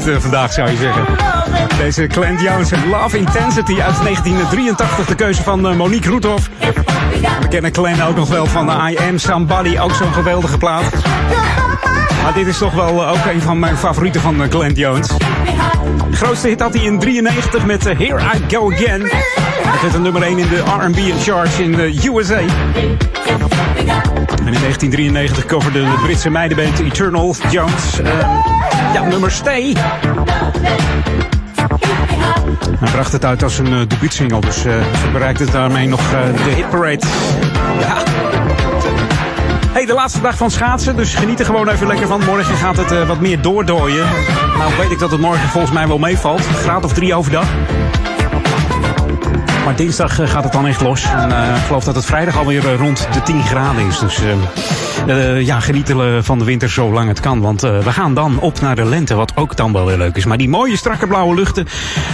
eh, vandaag, zou je zeggen. Deze Clint Jones Love Intensity uit 1983, de keuze van eh, Monique Roethoff. We kennen Clint ook nog wel van I Am Somebody, ook zo'n geweldige plaat. Maar dit is toch wel eh, ook een van mijn favorieten van Clint Jones. De grootste hit had hij in 93 met eh, Here I Go Again. Dat werd een nummer 1 in de R&B Charts in de USA. En in 1993 coverde de Britse meidenband Eternal Jones eh, ja, nummer Stay. Hij bracht het uit als een uh, debuutsingle, dus uh, ze bereikte daarmee nog uh, de hitparade. Ja. Hey, de laatste dag van schaatsen, dus geniet er gewoon even lekker van. Morgen gaat het uh, wat meer doordooien. Nou weet ik dat het morgen volgens mij wel meevalt. Een graad of drie overdag. Maar dinsdag gaat het dan echt los. En ik geloof dat het vrijdag alweer rond de 10 graden is. Dus ja, genieten van de winter zolang het kan. Want we gaan dan op naar de lente, wat ook dan wel weer leuk is. Maar die mooie strakke blauwe luchten,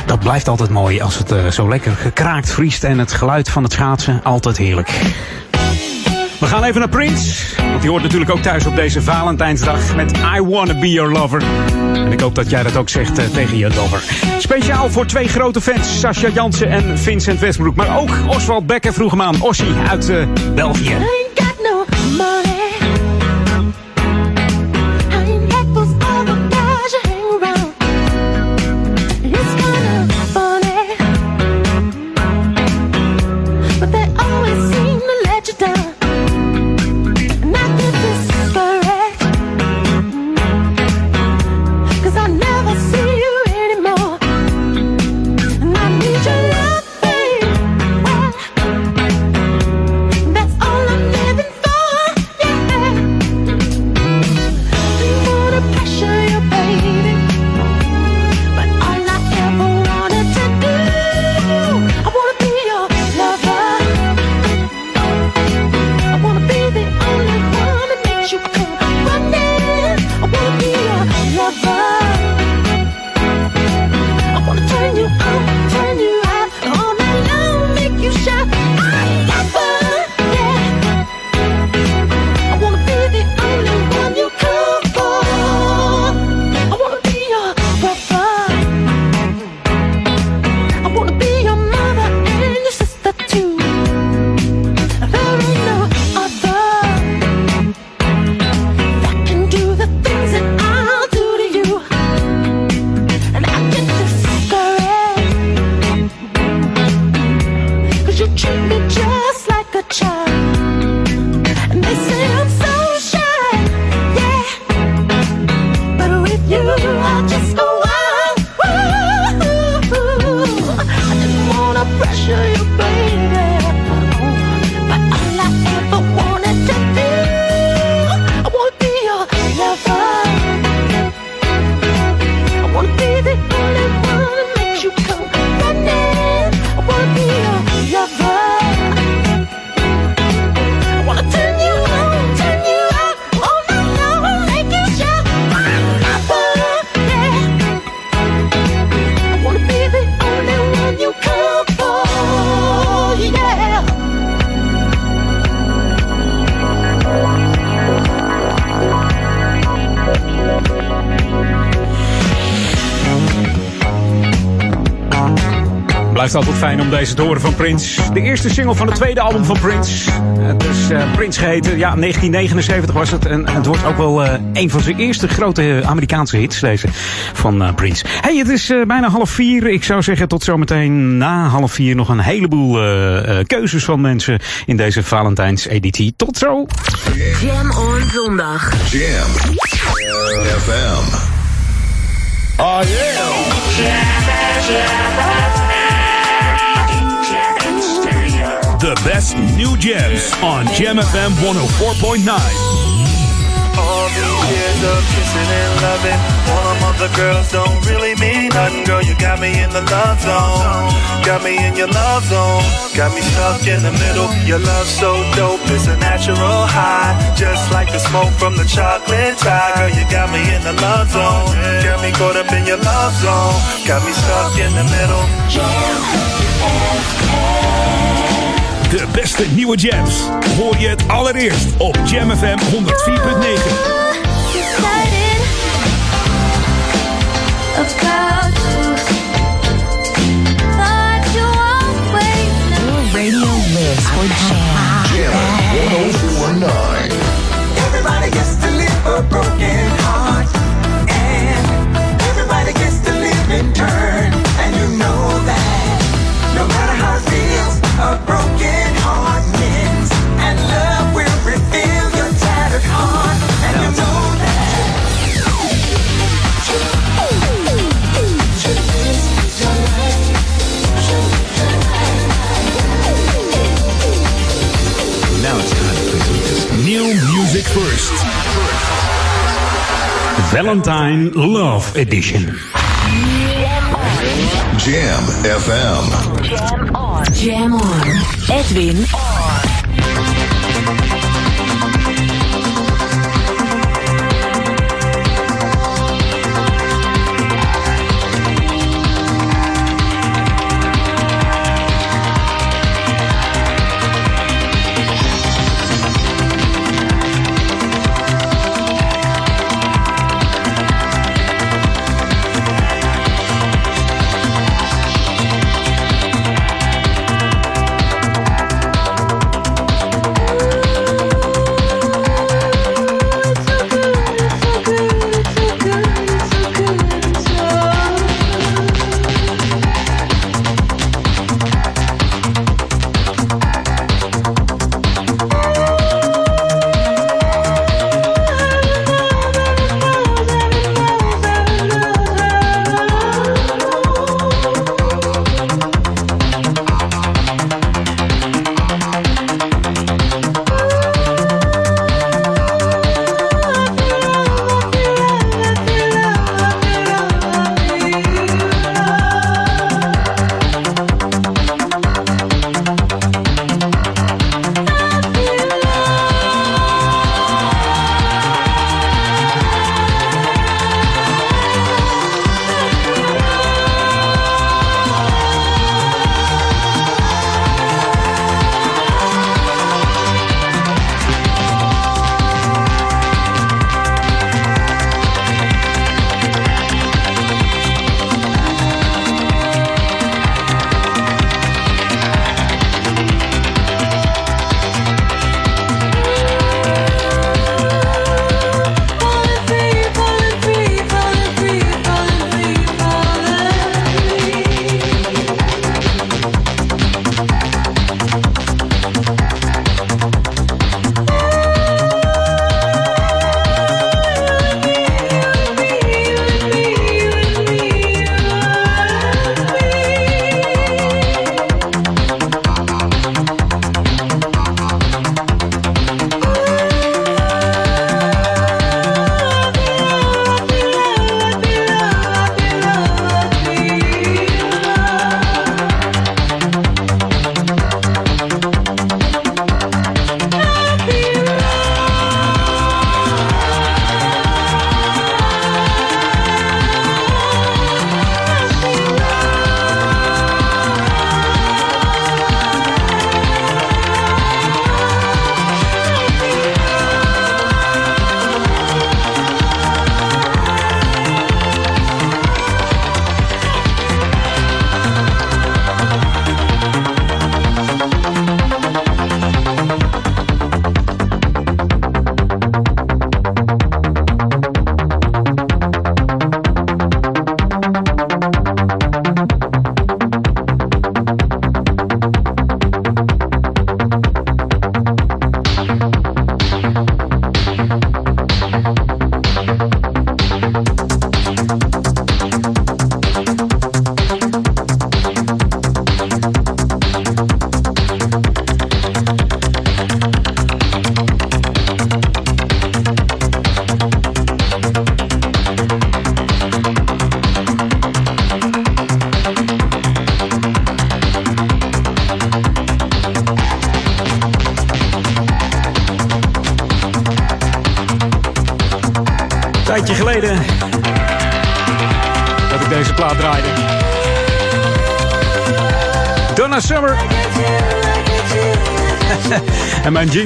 dat blijft altijd mooi als het zo lekker gekraakt vriest. En het geluid van het schaatsen, altijd heerlijk. We gaan even naar Prince. Want die hoort natuurlijk ook thuis op deze Valentijnsdag met I Wanna Be Your Lover. En ik hoop dat jij dat ook zegt tegen je lover. Speciaal voor twee grote fans, Sascha Jansen en Vincent Westbroek. Maar ook Oswald Becker vroeg hem aan, Ossie uit België. Blijft altijd fijn om deze te horen van Prince. De eerste single van het tweede album van Prince. Het is uh, Prince geheten. Ja, 1979 was het. En het wordt ook wel uh, een van zijn eerste grote Amerikaanse hits, deze van uh, Prince. Hey, het is bijna half vier. Ik zou zeggen tot zometeen na half vier nog een heleboel keuzes van mensen in deze Valentijns-editie. Tot zo! Jam on zondag. Jam FM. Oh yeah! The best new jams on Jam FM 104.9. All these years of kissing and loving, all them other girls don't really mean nothing. Girl, you got me in the love zone, got me in your love zone, got me stuck in the middle. Your so dope, it's a natural high, just like the smoke from the chocolate tie. Girl, you got me in the love zone, got me caught up in your love zone, got me stuck in the middle. De beste nieuwe jams hoor je het allereerst op Jam FM 104.9. about you. Thought you always Your radio lives for Jam. Jam 1049. Everybody gets to live a broken heart. Music first. Valentine Love Edition. Jam FM. Jam on. Jam on. Edwin on.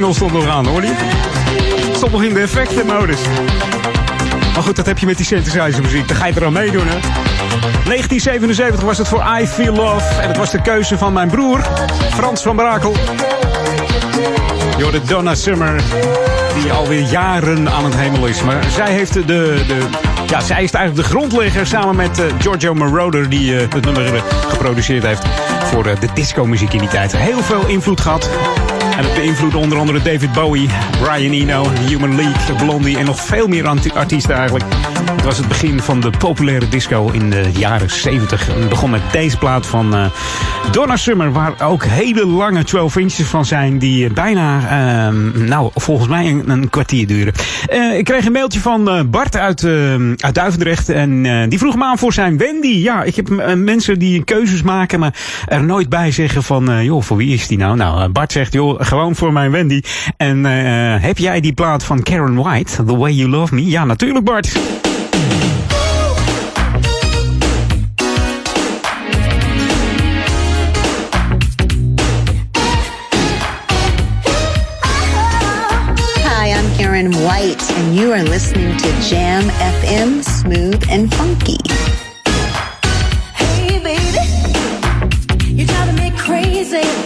Jingle stond nog aan, hoor je? Stond nog in de effectenmodus. Maar goed, dat heb je met die synthesizer muziek. Dan ga je er aan meedoen, hè. 1977 was het voor I Feel Love. En het was de keuze van mijn broer, Frans van Brakel. Je hoorde Donna Summer, die alweer jaren aan het hemel is. Maar zij heeft de... de ja, zij is eigenlijk de grondlegger samen met eh, Giorgio Moroder... die eh, het nummer eh, geproduceerd heeft voor de disco-muziek in die tijd. Heel veel invloed gehad. En het beïnvloedde onder andere David Bowie, Brian Eno, Human League, Blondie en nog veel meer artiesten eigenlijk. Het was het begin van de populaire disco in de jaren 70. En het begon met deze plaat van eh, Donna Summer, waar ook hele lange 12 inches van zijn, die eh, bijna, ehm, nou, volgens mij een, een kwartier duren. Eh, ik kreeg een mailtje van eh, Bart uit, eh, uit Duivendrecht en die vroeg me aan voor zijn Wendy. Ja, ik heb mensen die keuzes maken, maar er nooit bij zeggen van, joh, voor wie is die nou? Nou, Bart zegt, joh, gewoon voor mijn Wendy. En heb jij die plaat van Karen White, The Way You Love Me? Ja, natuurlijk Bart. You are listening to Jam FM Smooth and Funky. Hey, baby, you're driving me crazy.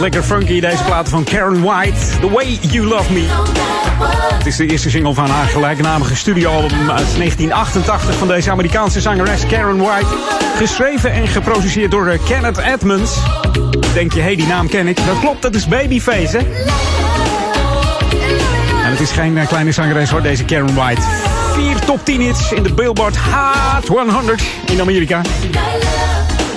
Lekker funky, deze platen van Karen White. The Way You Love Me. Het is de eerste single van haar gelijknamige studioalbum uit 1988 van deze Amerikaanse zangeres Karen White. Geschreven en geproduceerd door eh, Kenneth Edmonds. Denk je, hé, hey, die naam ken ik. Dat klopt, dat is Babyface, hè? En het is geen eh, kleine zangeres hoor, deze Karen White. Vier top 10 hits in de Billboard Hot 100 in Amerika.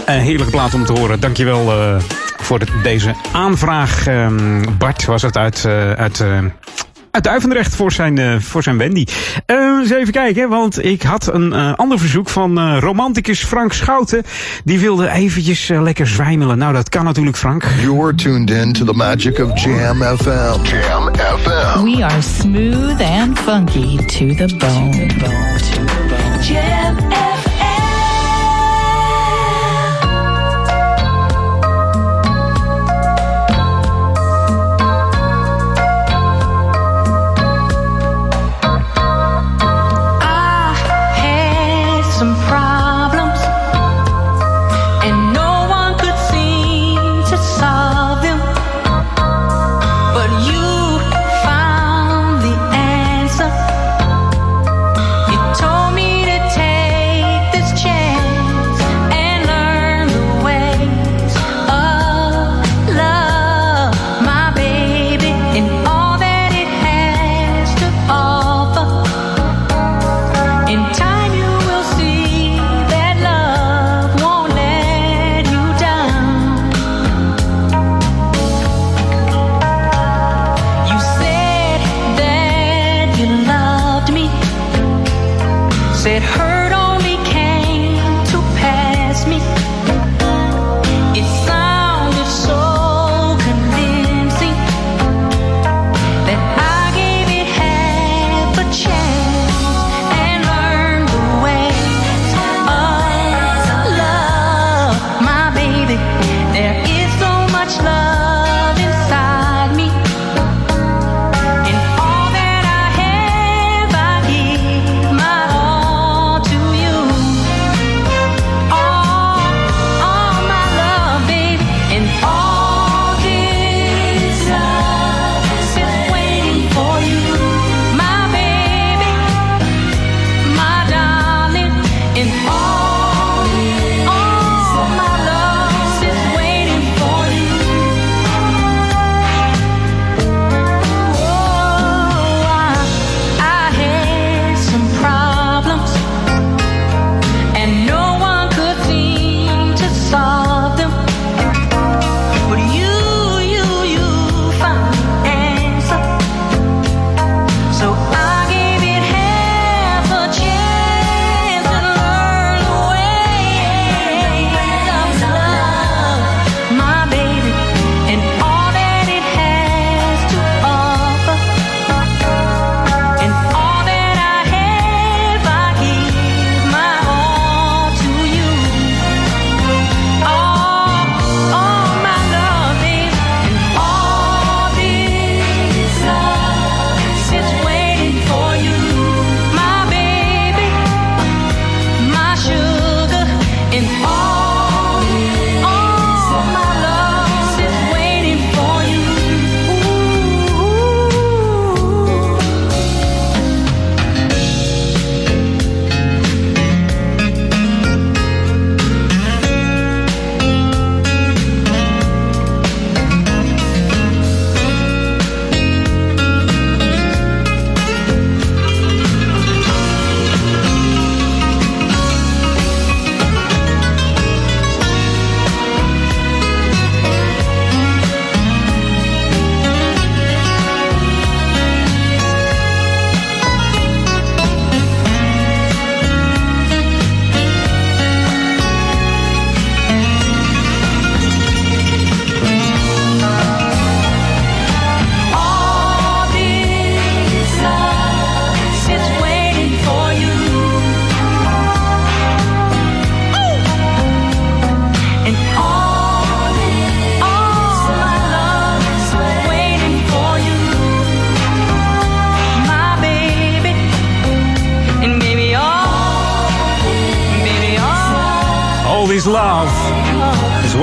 Een heerlijke plaat om te horen. Dankjewel eh voor de- deze aanvraag. Ehm, Bart was het uit, eh, uit, eh, uit Duivendrecht voor zijn, eh, voor zijn Wendy. Eh, eens even kijken, want ik had een eh, ander verzoek van eh, romanticus Frank Schouten. Die wilde eventjes lekker zwijmelen. Nou, dat kan natuurlijk, Frank. You're tuned in to the magic of Jam FM. Jam FM. We are smooth and funky to the bone.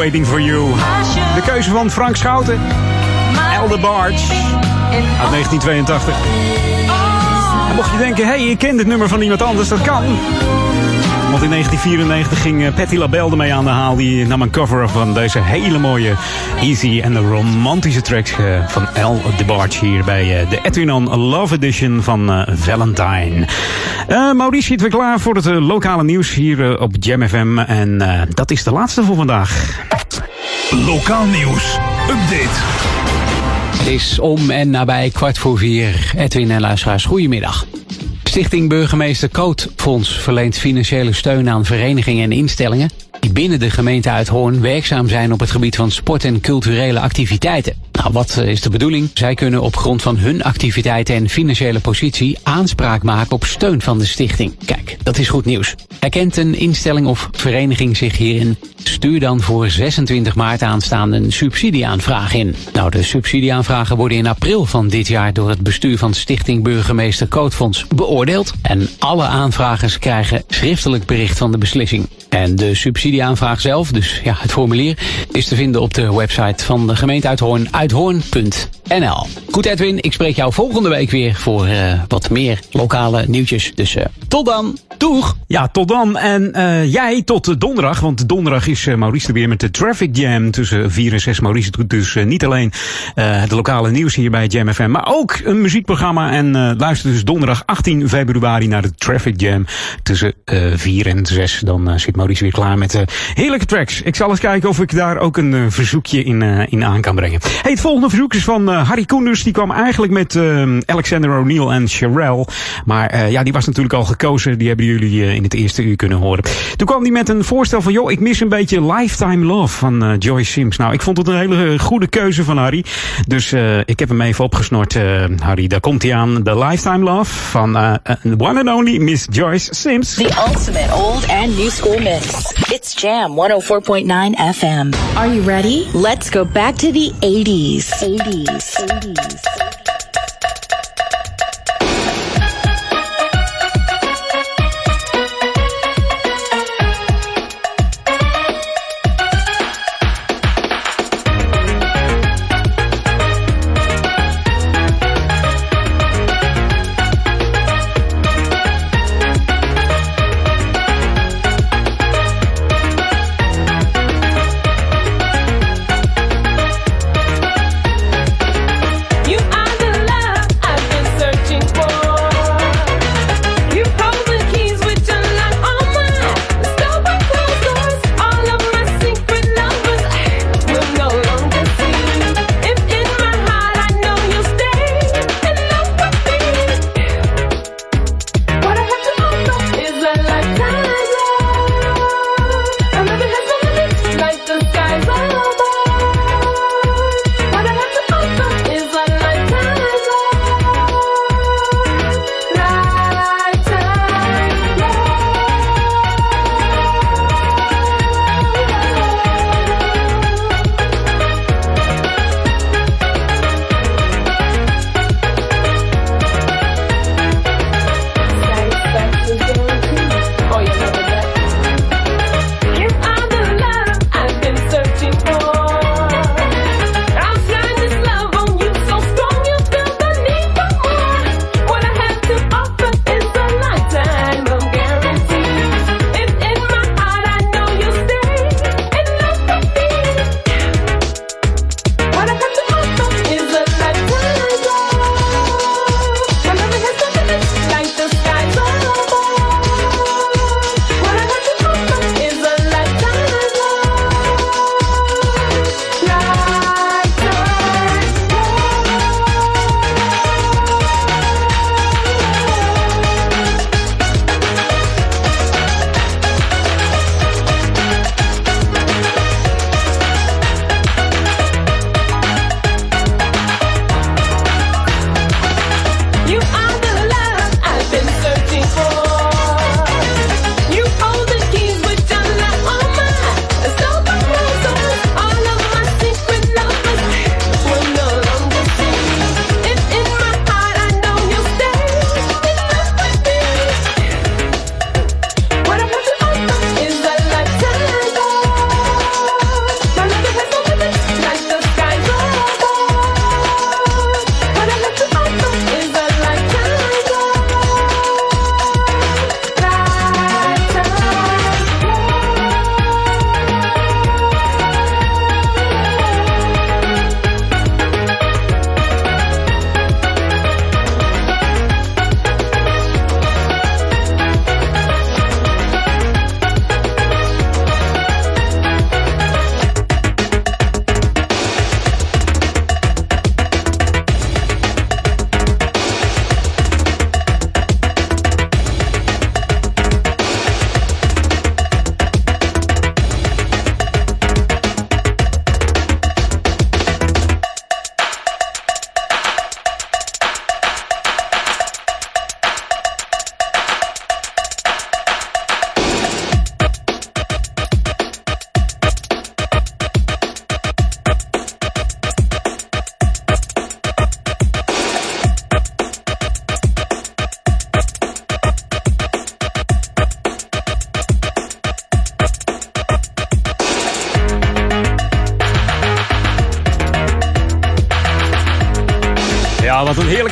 For you. De keuze van Frank Schouten. Elder Barge. Uit 1982. En mocht je denken, hé, hey, ik ken dit nummer van iemand anders, dat kan. Want in 1994 ging eh, Patti LaBelle ermee aan de haal. Die nam een cover van deze hele mooie easy en romantische tracks eh, van El DeBarge hier bij eh, de Edwin On Love Edition van Valentine. Maurice zit weer klaar voor het lokale nieuws hier op Jam FM. En dat is de laatste voor vandaag. Lokaal nieuws. Update. Het is om en nabij kwart voor vier. Edwin en luisteraars, goedemiddag. Stichting Burgemeester Kootfonds verleent financiële steun aan verenigingen en instellingen die binnen de gemeente Uithoorn werkzaam zijn op het gebied van sport en culturele activiteiten. Nou, wat eh, is de bedoeling? Zij kunnen op grond van hun activiteiten en financiële positie aanspraak maken op steun van de stichting. Kijk, dat is goed nieuws. Herkent een instelling of vereniging zich hierin? Stuur dan voor 26 maart aanstaande een subsidieaanvraag in. Nou, de subsidieaanvragen worden in april van dit jaar door het bestuur van Stichting Burgemeester Kootfonds beoordeeld. En alle aanvragers krijgen schriftelijk bericht van de beslissing. En de subsidieaanvraag zelf, dus ja, het formulier, is te vinden op de website van de gemeente Uithoorn, uithoorn.nl. Goed Edwin, ik spreek jou volgende week weer voor eh, wat meer lokale nieuwtjes. Dus eh, tot dan, doeg! Ja, tot dan. En eh, jij tot donderdag, want donderdag is eh, Maurice er weer met de Traffic Jam tussen 4 en 6. Maurice doet dus eh, niet alleen eh, het lokale nieuws hier bij Jam FM, maar ook een muziekprogramma. En luister dus donderdag 18 februari naar de Traffic Jam tussen eh 4 en 6. Dan zit Maurice weer klaar met heerlijke tracks. Ik zal eens kijken of ik daar ook een verzoekje in, in aan kan brengen. Het volgende verzoek is van Harry Koenders. Die kwam eigenlijk met Alexander O'Neill en Sherelle. Maar ja, die was natuurlijk al gekozen. Die hebben jullie in het eerste uur kunnen horen. Toen kwam hij met een voorstel van... joh, ik mis een beetje beetje Lifetime Love van uh, Joy Sims. Nou, ik vond het een hele eh, goede keuze van Harry. Dus uh, ik heb hem even opgesnort, uh, Harry. Daar komt hij aan. De Lifetime Love van One and Only Miss Joyce Sims. The ultimate old and new school mix. It's Jam 104.9 FM. Are you ready? Let's go back to the 80s. 80s. 80s.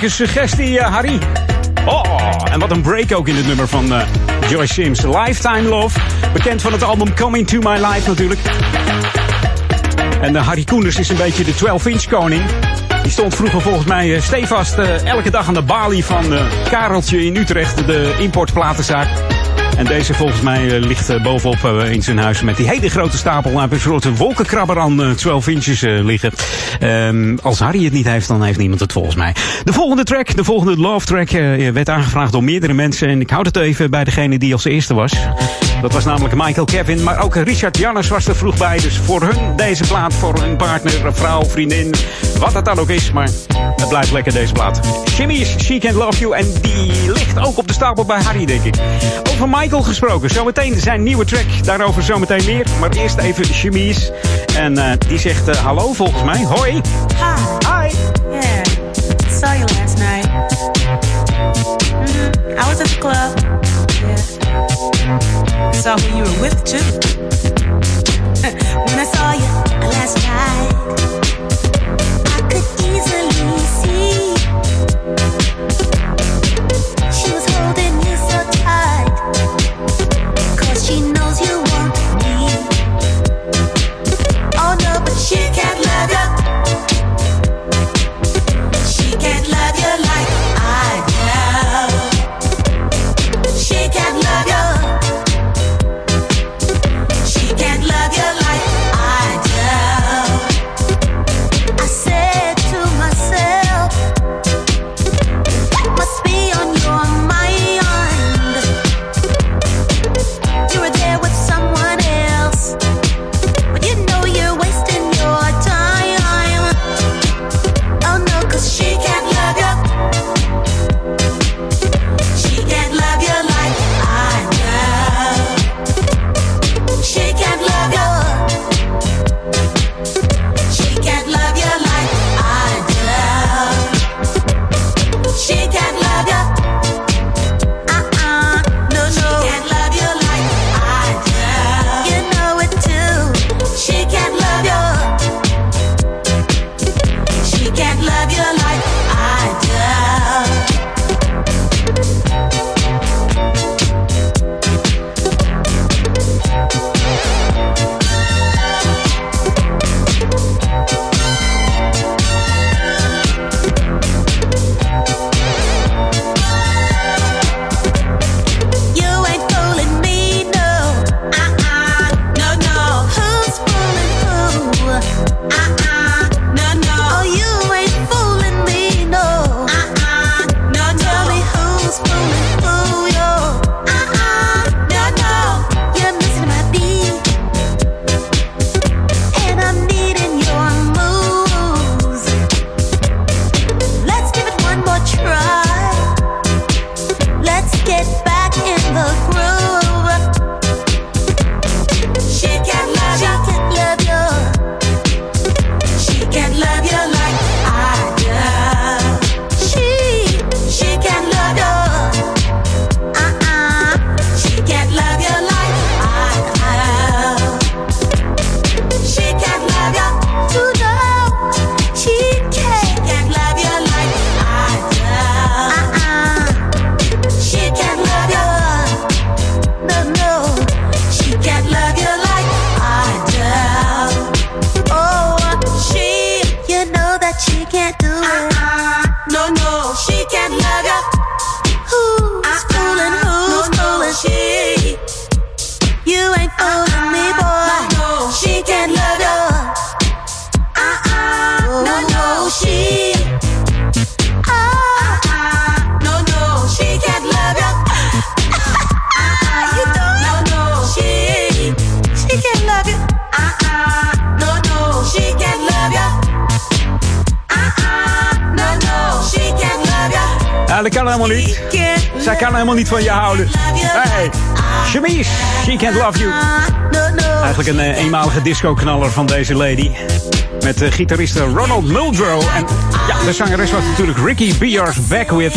Heerlijke suggestie, eh, Harry. Oh, en wat een break ook in het nummer van eh, Joyce Sims. Lifetime Love. Bekend van het album Coming to My Life natuurlijk. En eh, Harry Koenders is een beetje de 12-inch koning. Die stond vroeger volgens mij eh, stevast elke dag aan de balie van Kareltje in Utrecht, de importplatenzaak. En deze volgens mij eh, ligt eh, bovenop eh, in zijn huis met die hele grote stapel. Nou, een soort wolkenkrabber aan eh, 12 inches liggen. Ehm, als Harry het niet heeft, dan heeft niemand het volgens mij. De volgende track, de volgende love track, werd aangevraagd door meerdere mensen. En ik houd het even bij degene die als eerste was. Dat was namelijk Michael Kevin. Maar ook Richard Jannes was er vroeg bij. Dus voor hun deze plaat, voor hun partner, vrouw, vriendin. Wat het dan ook is. Maar het blijft lekker deze plaat. Jimmy's She Can't Love You. En die ligt ook op de stapel bij Harry, denk ik. Over Michael gesproken. Zometeen zijn nieuwe track. Daarover zometeen meer. Maar eerst even Jimmy's. En eh, die zegt eh, hallo volgens mij. Hoi. Hi. Hi. Yeah. Saw you last night. Mhm. I was at the club. Yeah. I saw who you were with too. (laughs) when I saw you last night, I could easily see dat kan helemaal niet. Zij kan helemaal niet van je houden. Hey, Chemise, She Can't Love You. Eigenlijk een eh, eenmalige disco-knaller van deze lady. Met uh, gitariste Ronald Muldrow. En ja, de zangeres was natuurlijk Ricky Beers Back With.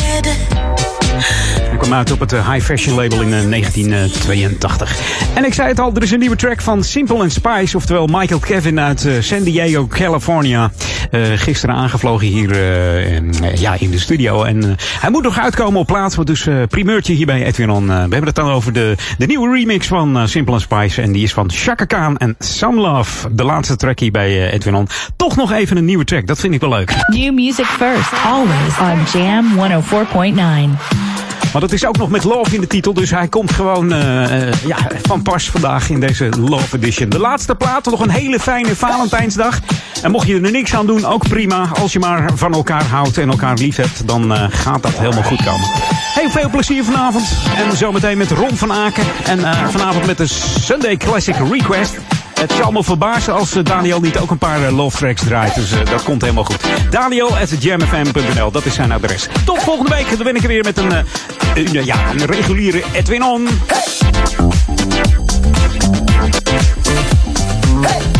Kwam uit op het eh, High Fashion label in eh, 1982. En ik zei het al, er is een nieuwe track van Simple and Spice. Oftewel Michael Kevin uit eh, San Diego, California. Eh, gisteren aangevlogen hier eh, in, eh, ja, in de studio. En eh, hij moet nog uitkomen op plaats. Want dus eh, primeurtje hier bij Edwin On. Eh, we hebben het dan over de, de nieuwe remix van eh, Simple and Spice. En die is van Chaka Khan en Some Love. De laatste track hier bij eh, Edwin On. Toch nog even een nieuwe track. Dat vind ik wel leuk. New music first, always on Jam 104.9. Maar dat is ook nog met Love in de titel. Dus hij komt gewoon eh, eh, ja, van pas vandaag in deze Love Edition. De laatste plaat. Nog een hele fijne Valentijnsdag. En mocht je er niks aan doen, ook prima. Als je maar van elkaar houdt en elkaar lief hebt, dan eh, gaat dat helemaal goed komen. Heel veel plezier vanavond. En zometeen met Ron van Aken. En vanavond met de Sunday Classic Request. Het zal me verbazen als eh, Daniel niet ook een paar eh, love tracks draait. Dus eh, dat komt helemaal goed. Daniel at jamfm.nl, dat is zijn adres. Tot volgende week. Dan ben ik er weer met een, ja, een reguliere Edwin On. Love.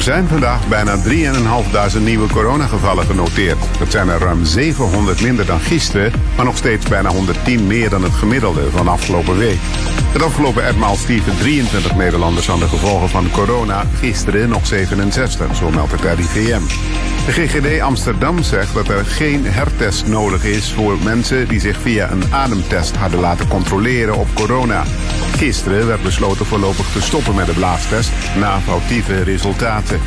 Er zijn vandaag bijna 3.500 nieuwe coronagevallen genoteerd. Dat zijn er ruim 700 minder dan gisteren, maar nog steeds bijna 110 meer dan het gemiddelde van afgelopen week. Het afgelopen etmaal stierven 23 Nederlanders aan de gevolgen van corona, gisteren nog 67, zo meldt het RIVM. De GGD Amsterdam zegt dat er geen hertest nodig is voor mensen die zich via een ademtest hadden laten controleren op corona. Gisteren werd besloten voorlopig te stoppen met de blaastest na foutieve resultaten.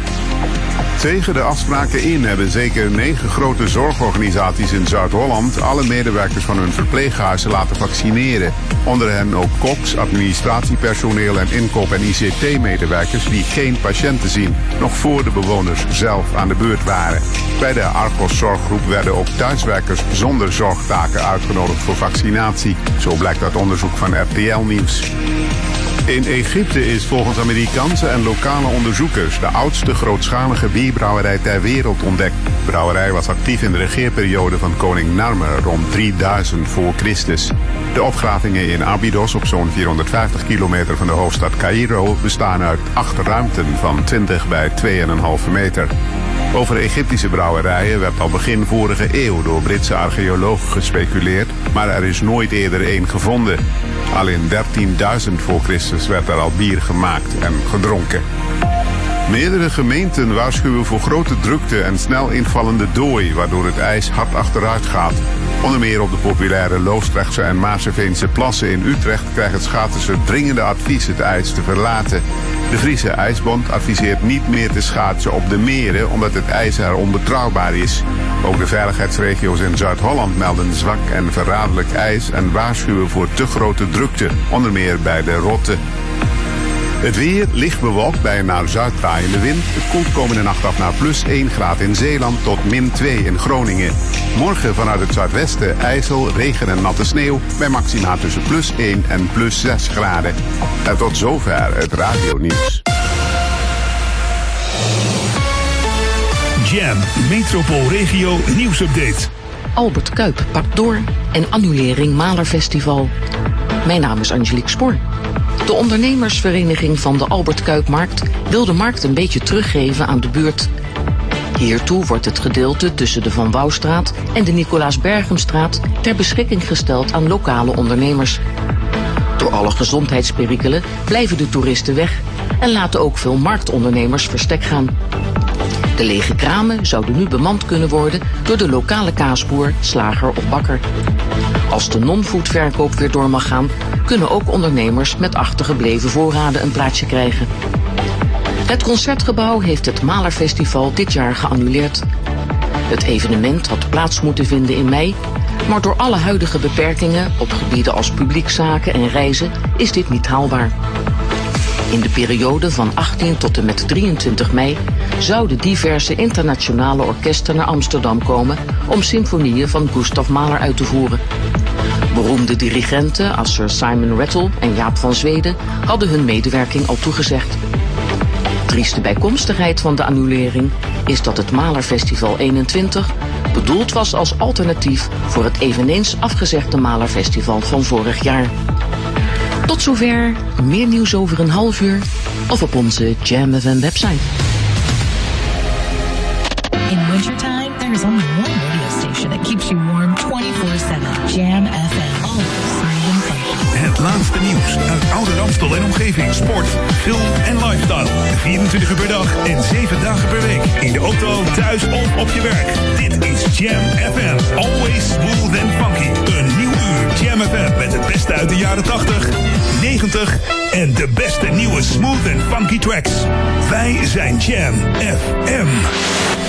Tegen de afspraken in hebben zeker negen grote zorgorganisaties in Zuid-Holland alle medewerkers van hun verpleeghuizen laten vaccineren. Onder hen ook koks, administratiepersoneel en inkoop- en ICT-medewerkers die geen patiënten zien, nog voor de bewoners zelf aan de beurt waren. Bij de Argos Zorggroep werden ook thuiswerkers zonder zorgtaken uitgenodigd voor vaccinatie. Zo blijkt uit onderzoek van RTL Nieuws. In Egypte is volgens Amerikaanse en lokale onderzoekers de oudste grootschalige bierbrouwerij ter wereld ontdekt. De brouwerij was actief in de regeerperiode van koning Narmer rond 3000 voor Christus. De opgravingen in Abydos op zo'n 450 kilometer van de hoofdstad Cairo bestaan uit acht ruimten van 20 bij 2,5 meter. Over Egyptische brouwerijen werd al begin vorige eeuw door Britse archeologen gespeculeerd, maar er is nooit eerder één gevonden. Al in 13.000 voor Christus werd er al bier gemaakt en gedronken. Meerdere gemeenten waarschuwen voor grote drukte en snel invallende dooi, waardoor het ijs hard achteruit gaat. Onder meer op de populaire Loosdrechtse en Maarseveense plassen in Utrecht krijgt het schaatsen dringende advies het ijs te verlaten. De Friese IJsbond adviseert niet meer te schaatsen op de meren omdat het ijs er onbetrouwbaar is. Ook de veiligheidsregio's in Zuid-Holland melden zwak en verraderlijk ijs en waarschuwen voor te grote drukte, onder meer bij de Rotte. Het weer licht bewolkt bij een naar zuid draaiende wind. Het koelt komende nacht af naar plus 1 graad in Zeeland tot min 2 in Groningen. Morgen vanuit het zuidwesten ijzel, regen en natte sneeuw bij maxima tussen plus 1 en plus 6 graden. En tot zover het radionieuws. Jam, metropoolregio nieuwsupdate. Albert Kuip pakt door en annulering Malerfestival. Mijn naam is Angelique Spoor. De ondernemersvereniging van de Albert Kuipmarkt wil de markt een beetje teruggeven aan de buurt. Hiertoe wordt het gedeelte tussen de Van Wouwstraat en de Nicolaas Bergemstraat ter beschikking gesteld aan lokale ondernemers. Door alle gezondheidsperikelen blijven de toeristen weg en laten ook veel marktondernemers verstek gaan. De lege kramen zouden nu bemand kunnen worden door de lokale kaasboer, slager of bakker. Als de non-foodverkoop weer door mag gaan, kunnen ook ondernemers met achtergebleven voorraden een plaatsje krijgen. Het concertgebouw heeft het Malerfestival dit jaar geannuleerd. Het evenement had plaats moeten vinden in mei, maar door alle huidige beperkingen op gebieden als publiekzaken en reizen is dit niet haalbaar. In de periode van 18 tot en met 23 mei zouden diverse internationale orkesten naar Amsterdam komen om symfonieën van Gustav Mahler uit te voeren. Beroemde dirigenten als Sir Simon Rattle en Jaap van Zweden hadden hun medewerking al toegezegd. Trieste bijkomstigheid van de annulering is dat het Malerfestival 21 bedoeld was als alternatief voor het eveneens afgezegde Malerfestival van vorig jaar. Tot zover, meer nieuws over een half uur of op onze Jam FM website. In wintertime, there is only one radio station that keeps you warm 24-7. Jam FM. Always smooth and funky. Het laatste nieuws uit Ouder Amstel en omgeving. Sport, film en lifestyle. 24 uur per dag en 7 dagen per week. In de auto, thuis of op je werk. Dit is Jam FM. Always smooth and funky. Een Jam FM met het beste uit de jaren 80, 90 en de beste nieuwe smooth and funky tracks. Wij zijn Jam FM.